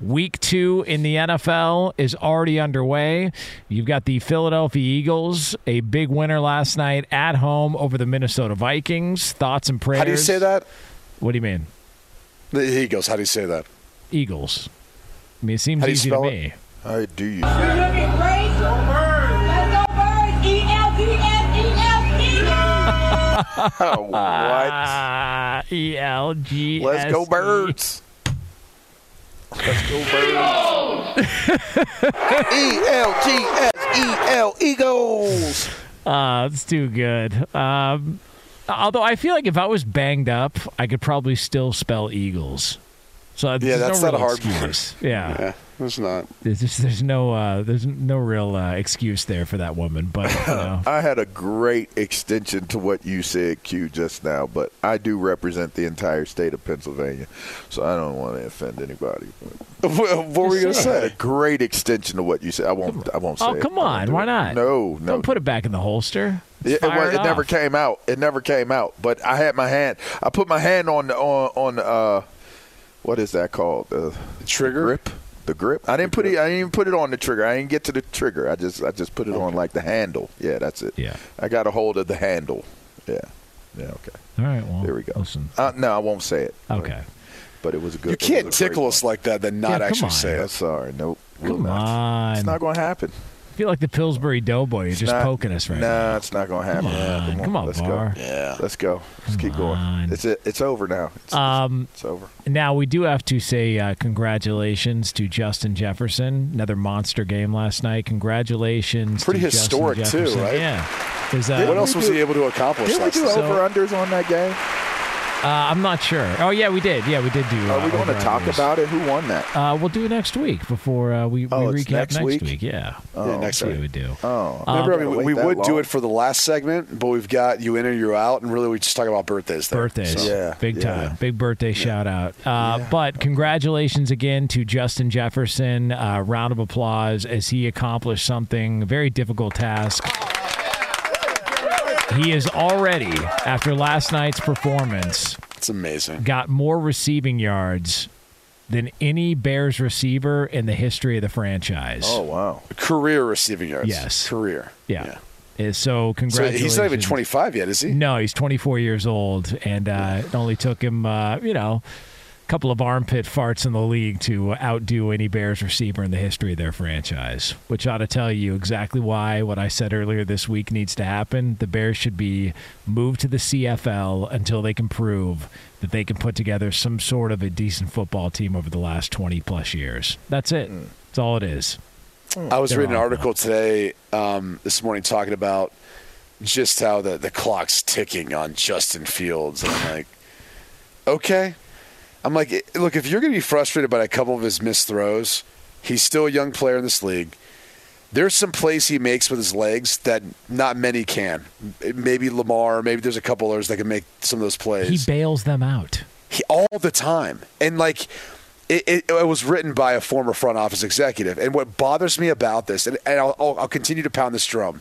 Speaker 7: Week two in the NFL is already underway. You've got the Philadelphia Eagles, a big winner last night at home over the Minnesota Vikings. Thoughts and prayers?
Speaker 9: How do you say that?
Speaker 7: What do you mean?
Speaker 9: The Eagles. How do you say that?
Speaker 7: Eagles. I mean, it seems
Speaker 9: How do you
Speaker 7: easy
Speaker 9: spell
Speaker 7: to
Speaker 9: it?
Speaker 7: me.
Speaker 8: I do you.
Speaker 13: You're looking great. Birds. Let's go birds. E L D S E L E.
Speaker 7: what? E L G.
Speaker 8: Let's go birds. Let's go birds. E L G S E L Eagles.
Speaker 7: Uh, it's too good. Um, although I feel like if I was banged up, I could probably still spell Eagles. So
Speaker 9: Yeah, that's
Speaker 7: no
Speaker 9: not a hard
Speaker 7: excuse. Yeah.
Speaker 9: Yeah, it's not.
Speaker 7: There's just, there's no uh, there's no real uh, excuse there for that woman, but you know.
Speaker 8: I had a great extension to what you said, Q, just now, but I do represent the entire state of Pennsylvania, so I don't want to offend anybody.
Speaker 9: What, what were you going to
Speaker 8: I a
Speaker 9: say?
Speaker 8: great extension to what you said. I won't. I won't say.
Speaker 7: Oh come
Speaker 8: I
Speaker 7: on, why
Speaker 8: it.
Speaker 7: not?
Speaker 8: No, no.
Speaker 7: Don't put it back in the holster.
Speaker 8: It, it, was- it never came out. It never came out. But I had my hand. I put my hand on on on uh, what is that called? The
Speaker 9: trigger
Speaker 8: grip. The grip. I didn't put it. I didn't even put it on the trigger. I didn't get to the trigger. I just I just put it on like the handle. Yeah, that's it.
Speaker 7: Yeah.
Speaker 8: I got a hold of the handle. Yeah. Yeah. Okay.
Speaker 7: All right. Well,
Speaker 8: There we go.
Speaker 7: Listen.
Speaker 8: Uh, no, I won't say it.
Speaker 7: Okay.
Speaker 8: But it was a good.
Speaker 9: You
Speaker 8: it
Speaker 9: can't
Speaker 8: was a great
Speaker 9: tickle us like that, then not
Speaker 7: Yeah,
Speaker 9: actually
Speaker 7: on.
Speaker 9: say
Speaker 8: one.
Speaker 9: it.
Speaker 8: Sorry. Nope. Will
Speaker 7: Come
Speaker 8: not.
Speaker 7: on.
Speaker 8: It's not going to happen.
Speaker 7: Feel like the Pillsbury Doughboy. You're just
Speaker 8: not-
Speaker 7: poking us right
Speaker 8: nah,
Speaker 7: now.
Speaker 8: it's not going to happen.
Speaker 7: Come
Speaker 8: Yeah,
Speaker 7: on, come on,
Speaker 8: let's
Speaker 7: Var.
Speaker 8: go.
Speaker 9: Yeah.
Speaker 8: Let's go. Let's keep going. It's it. It's over now. It's,
Speaker 7: Um,
Speaker 8: it's over.
Speaker 7: Now we do have to say uh, congratulations to Justin Jefferson. Another monster game last night. Congratulations.
Speaker 9: Pretty
Speaker 7: to Justin
Speaker 9: historic, too,
Speaker 7: Jefferson.
Speaker 9: right?
Speaker 7: Yeah. uh,
Speaker 9: what else was he able to accomplish
Speaker 8: Did we do over unders on that game?
Speaker 7: Uh, I'm not sure. Oh yeah, we did. Yeah, we did do.
Speaker 8: Are
Speaker 7: uh,
Speaker 8: we going to talk
Speaker 7: over-unders.
Speaker 8: about it? Who won that?
Speaker 7: Uh, we'll do it next week before uh, we,
Speaker 8: Oh,
Speaker 7: we recap
Speaker 8: next week?
Speaker 7: Yeah.
Speaker 8: Oh,
Speaker 9: Yeah, next week.
Speaker 7: we do.
Speaker 8: Oh,
Speaker 9: Remember, I mean, we
Speaker 8: that
Speaker 9: would do it for the last segment, but we've got you in or you're out, and really we just talk about birthdays. There.
Speaker 7: Birthdays.
Speaker 9: So-
Speaker 8: Yeah,
Speaker 7: Big
Speaker 8: yeah.
Speaker 7: time. Big birthday shout out. Uh, But congratulations again to Justin Jefferson. Uh, round of applause as he accomplished something, very difficult task. He is already, after last night's performance,
Speaker 9: It's amazing.
Speaker 7: got more receiving yards than any Bears receiver in the history of the franchise.
Speaker 8: Oh wow.
Speaker 9: Career receiving yards.
Speaker 7: Yes.
Speaker 9: Career.
Speaker 7: yeah. Uh, So
Speaker 9: So
Speaker 7: congratulations.
Speaker 9: he's not even 25 yet, is he?
Speaker 7: No, he's 24 years old, and uh, it only took him, uh, you know, couple of armpit farts in the league to outdo any Bears receiver in the history of their franchise. Which ought to tell you exactly why what I said earlier this week needs to happen. The Bears should be moved to the CFL until they can prove that they can put together some sort of a decent football team over the last 20 plus years. That's it. That's all it is.
Speaker 9: I was
Speaker 7: They're
Speaker 9: reading an article today, um, this morning, talking about just how the, the clock's ticking on Justin Fields. And I'm like, okay. I'm like, look, if you're going to be frustrated by a couple of his missed throws, he's still a young player in this league. There's some plays he makes with his legs that not many can. Maybe Lamar, maybe there's a couple others that can make some of those plays
Speaker 7: He bails them out.
Speaker 9: he, all the time. And like, it, it, it was written by a former front office executive. And what bothers me about this, and, and I'll, I'll, I'll continue to pound this drum,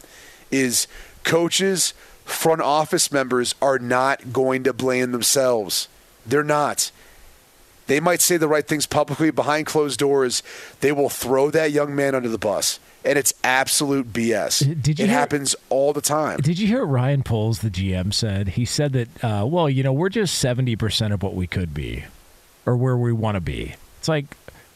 Speaker 9: is coaches, front office members are not going to blame themselves. They're not. They might say the right things publicly behind closed doors. They will throw that young man under the bus. And it's absolute BS.
Speaker 7: Did you
Speaker 9: it
Speaker 7: hear-
Speaker 9: happens all the time.
Speaker 7: Did you hear Ryan Poles, the GM, said? He said that, uh, well, you know, we're just 70% of what we could be or where we want to be. It's like,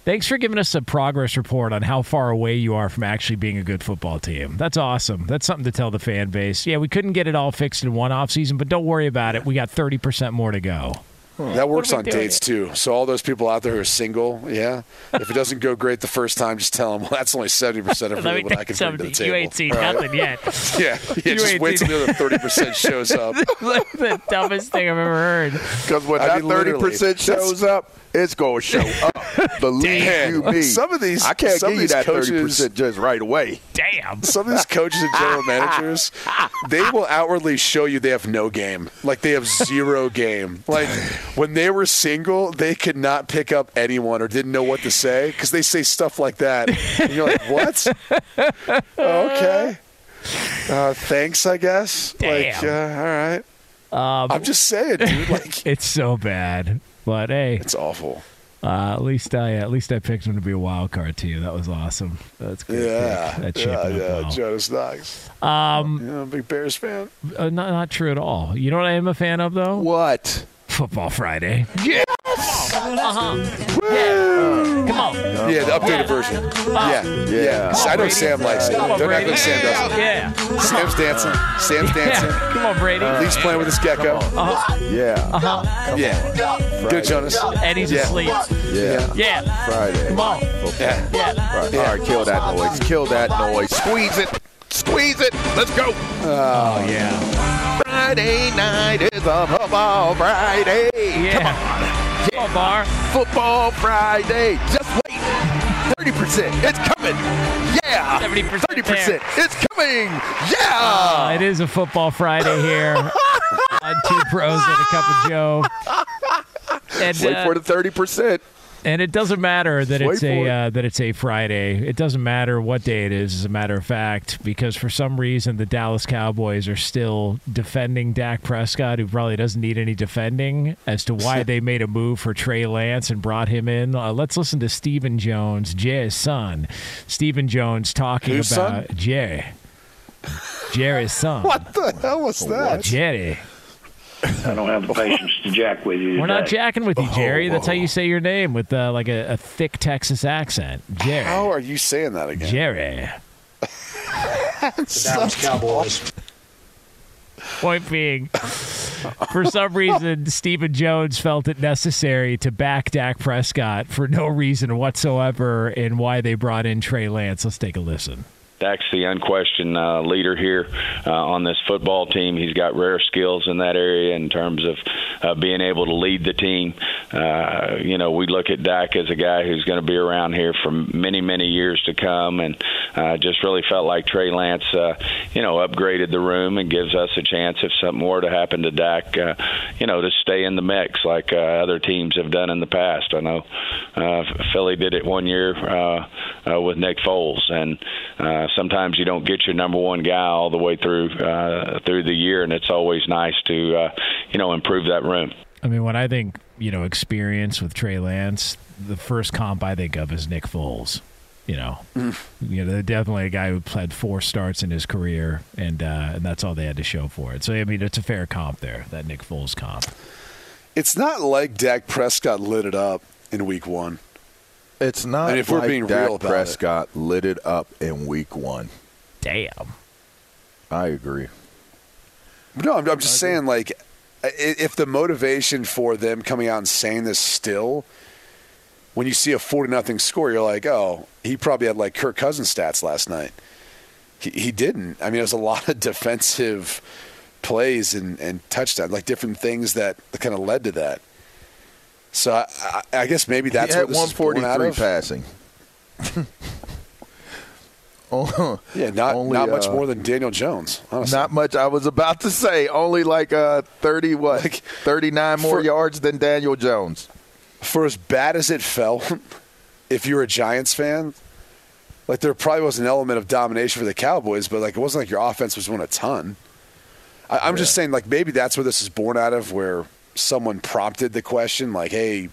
Speaker 7: thanks for giving us a progress report on how far away you are from actually being a good football team. That's awesome. That's something to tell the fan base. Yeah, we couldn't get it all fixed in one offseason, but don't worry about it. We got 30% more to go.
Speaker 9: That works on
Speaker 7: we doing?
Speaker 9: dates too. So all those people out there who are single, yeah, if it doesn't go great the first time, just tell them, well, that's only seventy percent of
Speaker 7: Let me
Speaker 9: really what I can
Speaker 7: you
Speaker 9: bring to the table.
Speaker 7: You ain't seen
Speaker 9: All right?
Speaker 7: nothing yet.
Speaker 9: Yeah, yeah.
Speaker 7: You
Speaker 9: just wait
Speaker 7: seen-
Speaker 9: till the other thirty percent shows up.
Speaker 7: like the dumbest thing I've ever heard.
Speaker 8: Because when
Speaker 9: I
Speaker 8: that
Speaker 9: mean,
Speaker 8: thirty percent shows up, it's gonna show up. Believe you me.
Speaker 9: Some of these-
Speaker 8: I can't give you that thirty percent just right away.
Speaker 7: Damn.
Speaker 9: Some of these coaches and general managers, they will outwardly show you they have no game. Like they have zero game. Like when they were single, they could not pick up anyone or didn't know what to say because they say stuff like that. And you're like, what? okay. Uh, thanks, I guess. Like, uh,
Speaker 7: Damn.
Speaker 9: all right.
Speaker 7: Um,
Speaker 9: I'm just saying, dude. Like,
Speaker 7: it's so bad. But hey,
Speaker 9: it's awful.
Speaker 7: Uh, at least I at least I picked him to be a wild card too. That was awesome. That's good.
Speaker 9: Yeah,
Speaker 7: That
Speaker 9: yeah, yeah.
Speaker 7: well.
Speaker 9: Jonas Knox.
Speaker 7: Um,
Speaker 9: Yeah, I'm a big Bears fan.
Speaker 7: uh, not not true at all. You know what I am a fan of though?
Speaker 8: What?
Speaker 7: Football Friday.
Speaker 8: Yes.
Speaker 7: Uh-huh. Yeah. Come on.
Speaker 9: Yeah, the updated version. Yeah, yeah.
Speaker 8: Come on,
Speaker 9: I know
Speaker 7: Brady.
Speaker 9: Sam likes it.
Speaker 7: Come on,
Speaker 9: Don't act
Speaker 7: Brady.
Speaker 9: like Sam doesn't.
Speaker 7: Yeah.
Speaker 9: Sam's dancing. Sam's dancing.
Speaker 7: Come on, Brady.
Speaker 9: He's playing with his gecko.
Speaker 7: Uh-huh.
Speaker 8: Yeah.
Speaker 7: Uh-huh.
Speaker 9: Yeah. Good, Jonas.
Speaker 7: And he's
Speaker 9: Yeah.
Speaker 7: asleep.
Speaker 8: Yeah.
Speaker 7: Yeah.
Speaker 8: Friday.
Speaker 7: Come on.
Speaker 9: Yeah.
Speaker 7: Yeah.
Speaker 8: Right. All right, kill that noise. Kill that noise. Squeeze it. Squeeze it. Let's go.
Speaker 7: Oh yeah.
Speaker 8: Friday night is a football Friday.
Speaker 7: Yeah. Come on, Bar.
Speaker 8: Football Friday. Just wait. 30%. It's coming. Yeah.
Speaker 7: 70%
Speaker 8: 30%. It's coming. Yeah.
Speaker 7: Uh, it is a football Friday here on Two Pros and a Cup of Joe. And,
Speaker 8: wait
Speaker 7: uh,
Speaker 8: for the 30%.
Speaker 7: And it doesn't matter that it's a
Speaker 8: it.
Speaker 7: uh, that it's a Friday. It doesn't matter what day it is, as a matter of fact, because for some reason the Dallas Cowboys are still defending Dak Prescott, who probably doesn't need any defending, as to why they made a move for Trey Lance and brought him in. Uh, let's listen to Stephen Jones, Jay's son. Stephen Jones talking
Speaker 9: Whose
Speaker 7: about
Speaker 9: son?
Speaker 7: Jay. Jerry's son.
Speaker 9: What the hell was that?
Speaker 7: Jerry.
Speaker 18: I don't have the patience to jack with you.
Speaker 7: We're not jacking with you, Jerry. That's how you say your name with uh, like a, a thick Texas accent. Jerry.
Speaker 9: How are you saying that again?
Speaker 7: Jerry.
Speaker 18: Dallas Cowboys.
Speaker 7: Point being, for some reason, Stephen Jones felt it necessary to back Dak Prescott for no reason whatsoever and why they brought in Trey Lance. Let's take a listen.
Speaker 19: Dak's the unquestioned uh, leader here uh, on this football team. He's got rare skills in that area in terms of uh, being able to lead the team. Uh, you know, we look at Dak as a guy who's going to be around here for many, many years to come, and uh, just really felt like Trey Lance, uh, you know, upgraded the room and gives us a chance if something were to happen to Dak, uh, you know, to stay in the mix like uh, other teams have done in the past. I know uh, Philly did it one year uh, uh, with Nick Foles, and uh, sometimes you don't get your number one guy all the way through uh, through the year, and it's always nice to uh, you know improve that room.
Speaker 7: I mean, when I think, you know, experience with Trey Lance, the first comp I think of is Nick Foles. You know, you know, definitely a guy who had four starts in his career, and uh, and that's all they had to show for it. So I mean, it's a fair comp there, that Nick Foles comp.
Speaker 9: It's not like Dak Prescott lit it up in week one.
Speaker 8: It's not
Speaker 9: And if we're being
Speaker 8: Dak
Speaker 9: real about it.
Speaker 8: Prescott lit it up in week one.
Speaker 7: Damn.
Speaker 8: I agree.
Speaker 9: No, I'm, I'm just saying, like, if the motivation for them coming out and saying this still, when you see a 40 nothing score, you're like, oh, he probably had like Kirk Cousins stats last night. He, he didn't. I mean, it was a lot of defensive plays and, and touchdowns, like different things that kind of led to that. So I, I, I guess maybe that's
Speaker 8: he
Speaker 9: what this is born out
Speaker 8: 143
Speaker 9: of.
Speaker 8: passing. oh,
Speaker 9: Yeah, not
Speaker 8: Only,
Speaker 9: not much
Speaker 8: uh,
Speaker 9: more than Daniel Jones. Honestly.
Speaker 8: Not much. I was about to say only like uh, thirty what, thirty nine more
Speaker 9: for-
Speaker 8: yards than Daniel Jones.
Speaker 9: for as bad as it felt, if you're a Giants fan, like there probably was an element of domination for the Cowboys, but like it wasn't like your offense was doing a ton. I, I'm just saying, like maybe that's where this is born out of, where someone prompted the question, like, "Hey,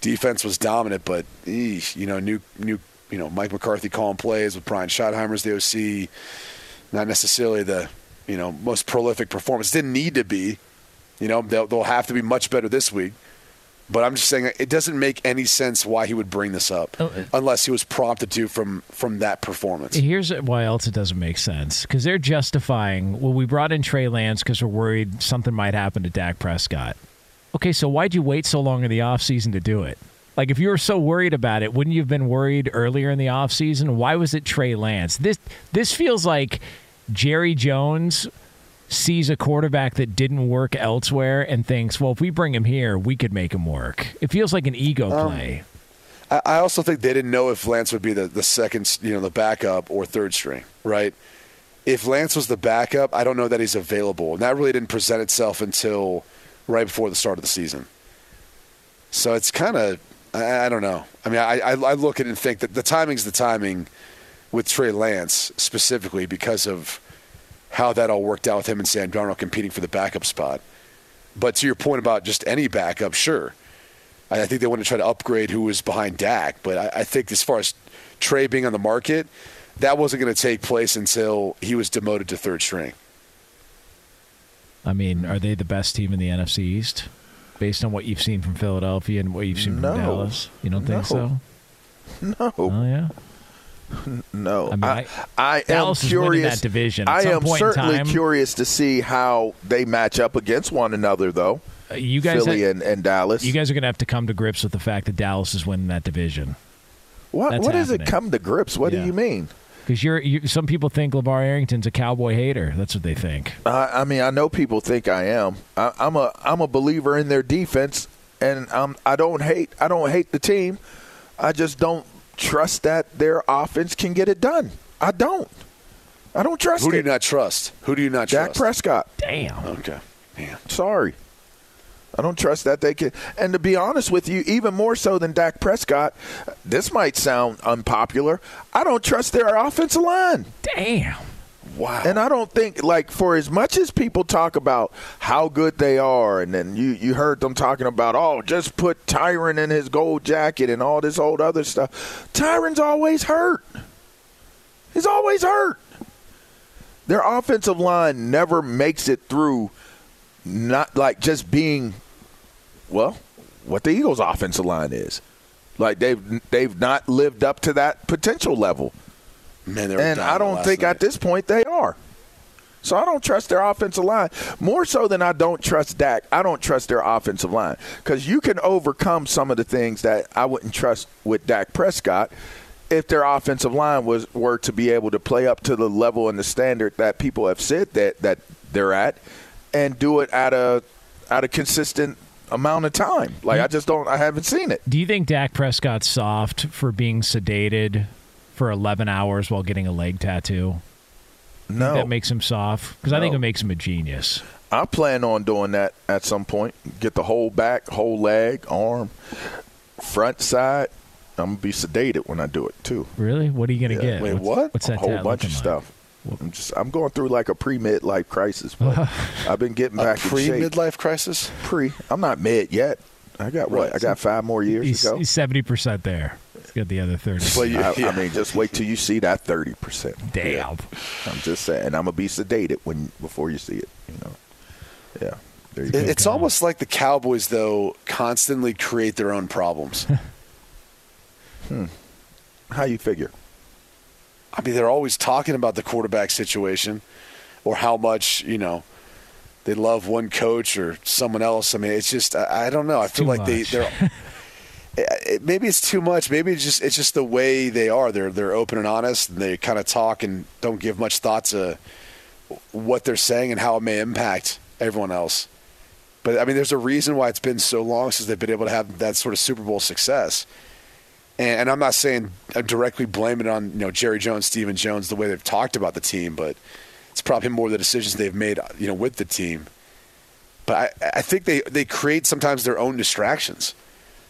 Speaker 9: defense was dominant, but eesh, you know, new new you know Mike McCarthy calling plays with Brian Schottenheimer's the OC, not necessarily the you know most prolific performance. Didn't need to be, you know, they'll, they'll have to be much better this week." But I'm just saying it doesn't make any sense why he would bring this up oh, unless he was prompted to from from that performance.
Speaker 7: Here's why else it doesn't make sense because they're justifying. Well, we brought in Trey Lance because we're worried something might happen to Dak Prescott. Okay, so why'd you wait so long in the offseason to do it? Like, if you were so worried about it, wouldn't you have been worried earlier in the offseason? Why was it Trey Lance? This this feels like Jerry Jones sees a quarterback that didn't work elsewhere and thinks, well, if we bring him here, we could make him work. It feels like an ego
Speaker 9: Um,
Speaker 7: play.
Speaker 9: I, I also think they didn't know if Lance would be the, the second, you know, the backup or third string, right? If Lance was the backup, I don't know that he's available. And that really didn't present itself until right before the start of the season. So it's kind of, I, I don't know. I mean, I, I, I look at it and think that the timing's the timing with Trey Lance specifically because of how that all worked out with him and Sam Darnold competing for the backup spot. But to your point about just any backup, sure. I I think they want to try to upgrade who was behind Dak, but I, I think as far as Trey being on the market, that wasn't going to take place until he was demoted to third string.
Speaker 7: I mean, are they the best team in the NFC East based on what you've seen from Philadelphia and what you've seen
Speaker 8: No.
Speaker 7: from Dallas? You don't think
Speaker 8: No.
Speaker 7: so?
Speaker 8: No.
Speaker 7: Oh, yeah.
Speaker 8: No,
Speaker 7: I mean,
Speaker 8: I,
Speaker 7: I-
Speaker 8: I am curious.
Speaker 7: that division. At
Speaker 8: I
Speaker 7: some
Speaker 8: am
Speaker 7: point in
Speaker 8: certainly
Speaker 7: time-
Speaker 8: curious to see how they match up against one another, though.
Speaker 7: Uh, you guys,
Speaker 8: Philly
Speaker 7: ha-
Speaker 8: and, and Dallas.
Speaker 7: you guys are going to have to come to grips with the fact that Dallas is winning that division.
Speaker 8: what
Speaker 7: that's
Speaker 8: what does it come to grips? What
Speaker 7: Yeah.
Speaker 8: do you mean?
Speaker 7: Because you're, you, some people think LeVar Arrington's a cowboy hater. That's what they think.
Speaker 8: I, I mean, I know people think I am. I, I'm a I'm a believer in their defense, and I'm I don't hate I don't hate the team. I just don't trust that their offense can get it done. I don't. I don't trust
Speaker 9: Who do
Speaker 8: it.
Speaker 9: you not trust? Who do you not
Speaker 8: Dak
Speaker 9: trust?
Speaker 8: Prescott.
Speaker 7: Damn.
Speaker 9: Okay. Man.
Speaker 8: Sorry. I don't trust that they can. And to be honest with you, even more so than Dak Prescott, this might sound unpopular. I don't trust their offensive line.
Speaker 7: Damn.
Speaker 8: Wow. And I don't think like for as much as people talk about how good they are, and then you you heard them talking about oh just put Tyron in his gold jacket and all this old other stuff. Tyron's always hurt. He's always hurt. Their offensive line never makes it through. Not like just being, well, what the Eagles' offensive line is. Like they've they've not lived up to that potential level.
Speaker 9: Man,
Speaker 8: and I don't think
Speaker 9: night.
Speaker 8: at this point they are. So I don't trust their offensive line more so than I don't trust Dak. I don't trust their offensive line because you can overcome some of the things that I wouldn't trust with Dak Prescott if their offensive line was were to be able to play up to the level and the standard that people have said that that they're at and do it at a at a consistent amount of time. Like hmm. I just don't. I haven't seen it.
Speaker 7: Do you think Dak Prescott's soft for being sedated for 11 hours while getting a leg tattoo?
Speaker 8: No.
Speaker 7: that makes him soft? Because I think it makes him a genius.
Speaker 8: I plan on doing that at some point. Get the whole back, whole leg, arm, front side. I'm gonna be sedated when I do it too.
Speaker 7: Really? What are you going to
Speaker 8: Yeah.
Speaker 7: get?
Speaker 8: Wait,
Speaker 7: what's,
Speaker 8: what?
Speaker 7: What's that
Speaker 8: A whole bunch of
Speaker 7: like?
Speaker 8: stuff. I'm just I'm going through like a pre midlife crisis, but I've been getting back
Speaker 9: pre midlife crisis?
Speaker 8: Pre. I'm not mid yet. I got what? I got five more years
Speaker 7: He's,
Speaker 8: to go.
Speaker 7: he's 70% there. He's got the other 30.
Speaker 8: I, I mean, just wait till you see that thirty percent.
Speaker 7: Damn.
Speaker 8: I'm just saying, I'm gonna be sedated when before you see it. You know. Yeah. There you
Speaker 9: It-
Speaker 8: go.
Speaker 9: it's almost like the Cowboys, though, constantly create their own problems.
Speaker 8: Hmm. How you figure?
Speaker 9: I mean, they're always talking about the quarterback situation or how much, you know, they love one coach or someone else. I mean, it's just, I, I don't know. I feel like they, they're. it- maybe it's too much. Maybe it's just it's just the way they are. They're they're open and honest. And they kind of talk and don't give much thought to what they're saying and how it may impact everyone else. But I mean, there's a reason why it's been so long since they've been able to have that sort of Super Bowl success. And, and I'm not saying I'm directly blaming it on you know Jerry Jones, Stephen Jones, the way they've talked about the team, but it's probably more the decisions they've made uh, you know with the team. But I, I think they, they create sometimes their own distractions,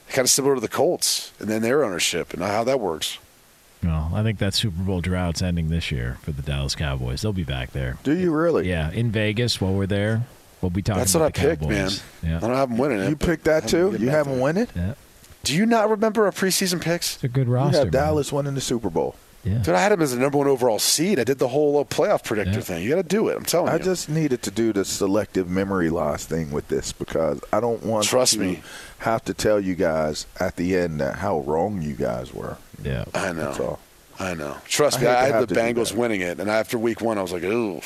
Speaker 9: kind of similar to the Colts and then their ownership and how that works.
Speaker 7: Well, I think that Super Bowl drought's ending this year for the Dallas Cowboys. They'll be back there.
Speaker 8: Do you really?
Speaker 7: Yeah, in Vegas while we're there. We'll be talking
Speaker 9: That's what
Speaker 7: about
Speaker 9: I
Speaker 7: the
Speaker 9: picked, man.
Speaker 7: Yeah.
Speaker 9: I don't have them winning it.
Speaker 8: You picked that too. You haven't won it.
Speaker 7: Yeah.
Speaker 9: Do you not remember our preseason picks?
Speaker 7: It's a good
Speaker 8: You
Speaker 7: roster.
Speaker 8: have
Speaker 7: man.
Speaker 8: Dallas winning the Super Bowl.
Speaker 7: Yeah.
Speaker 9: Dude, I had him as the number one overall seed. I did the whole uh, playoff predictor
Speaker 7: Yeah.
Speaker 9: thing. You got to do it. I'm telling
Speaker 8: I
Speaker 9: you.
Speaker 8: I just needed to do the selective memory loss thing with this because I don't want
Speaker 9: Trust
Speaker 8: to
Speaker 9: me.
Speaker 8: have to tell you guys at the end how wrong you guys were.
Speaker 7: Yeah.
Speaker 9: I know.
Speaker 8: That's.
Speaker 9: I know. Trust
Speaker 8: I
Speaker 9: me, I had the Bengals winning it, and after week one, I was like, ooh,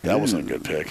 Speaker 9: that wasn't a good pick.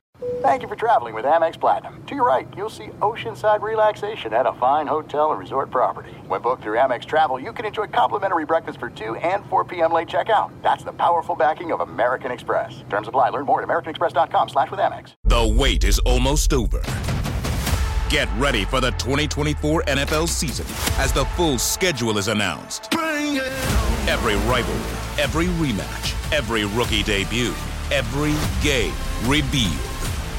Speaker 20: Thank you for traveling with Amex Platinum. To your right, you'll see oceanside relaxation at a fine hotel and resort property. When booked through Amex Travel, you can enjoy complimentary breakfast for 2 and 4 p.m. late checkout. That's the powerful backing of American Express. Terms apply. Learn more at americanexpress.com slash with Amex.
Speaker 5: The wait is almost over. Get ready for the 2024 NFL season as the full schedule is announced. Every rivalry, every rematch, every rookie debut, every game revealed.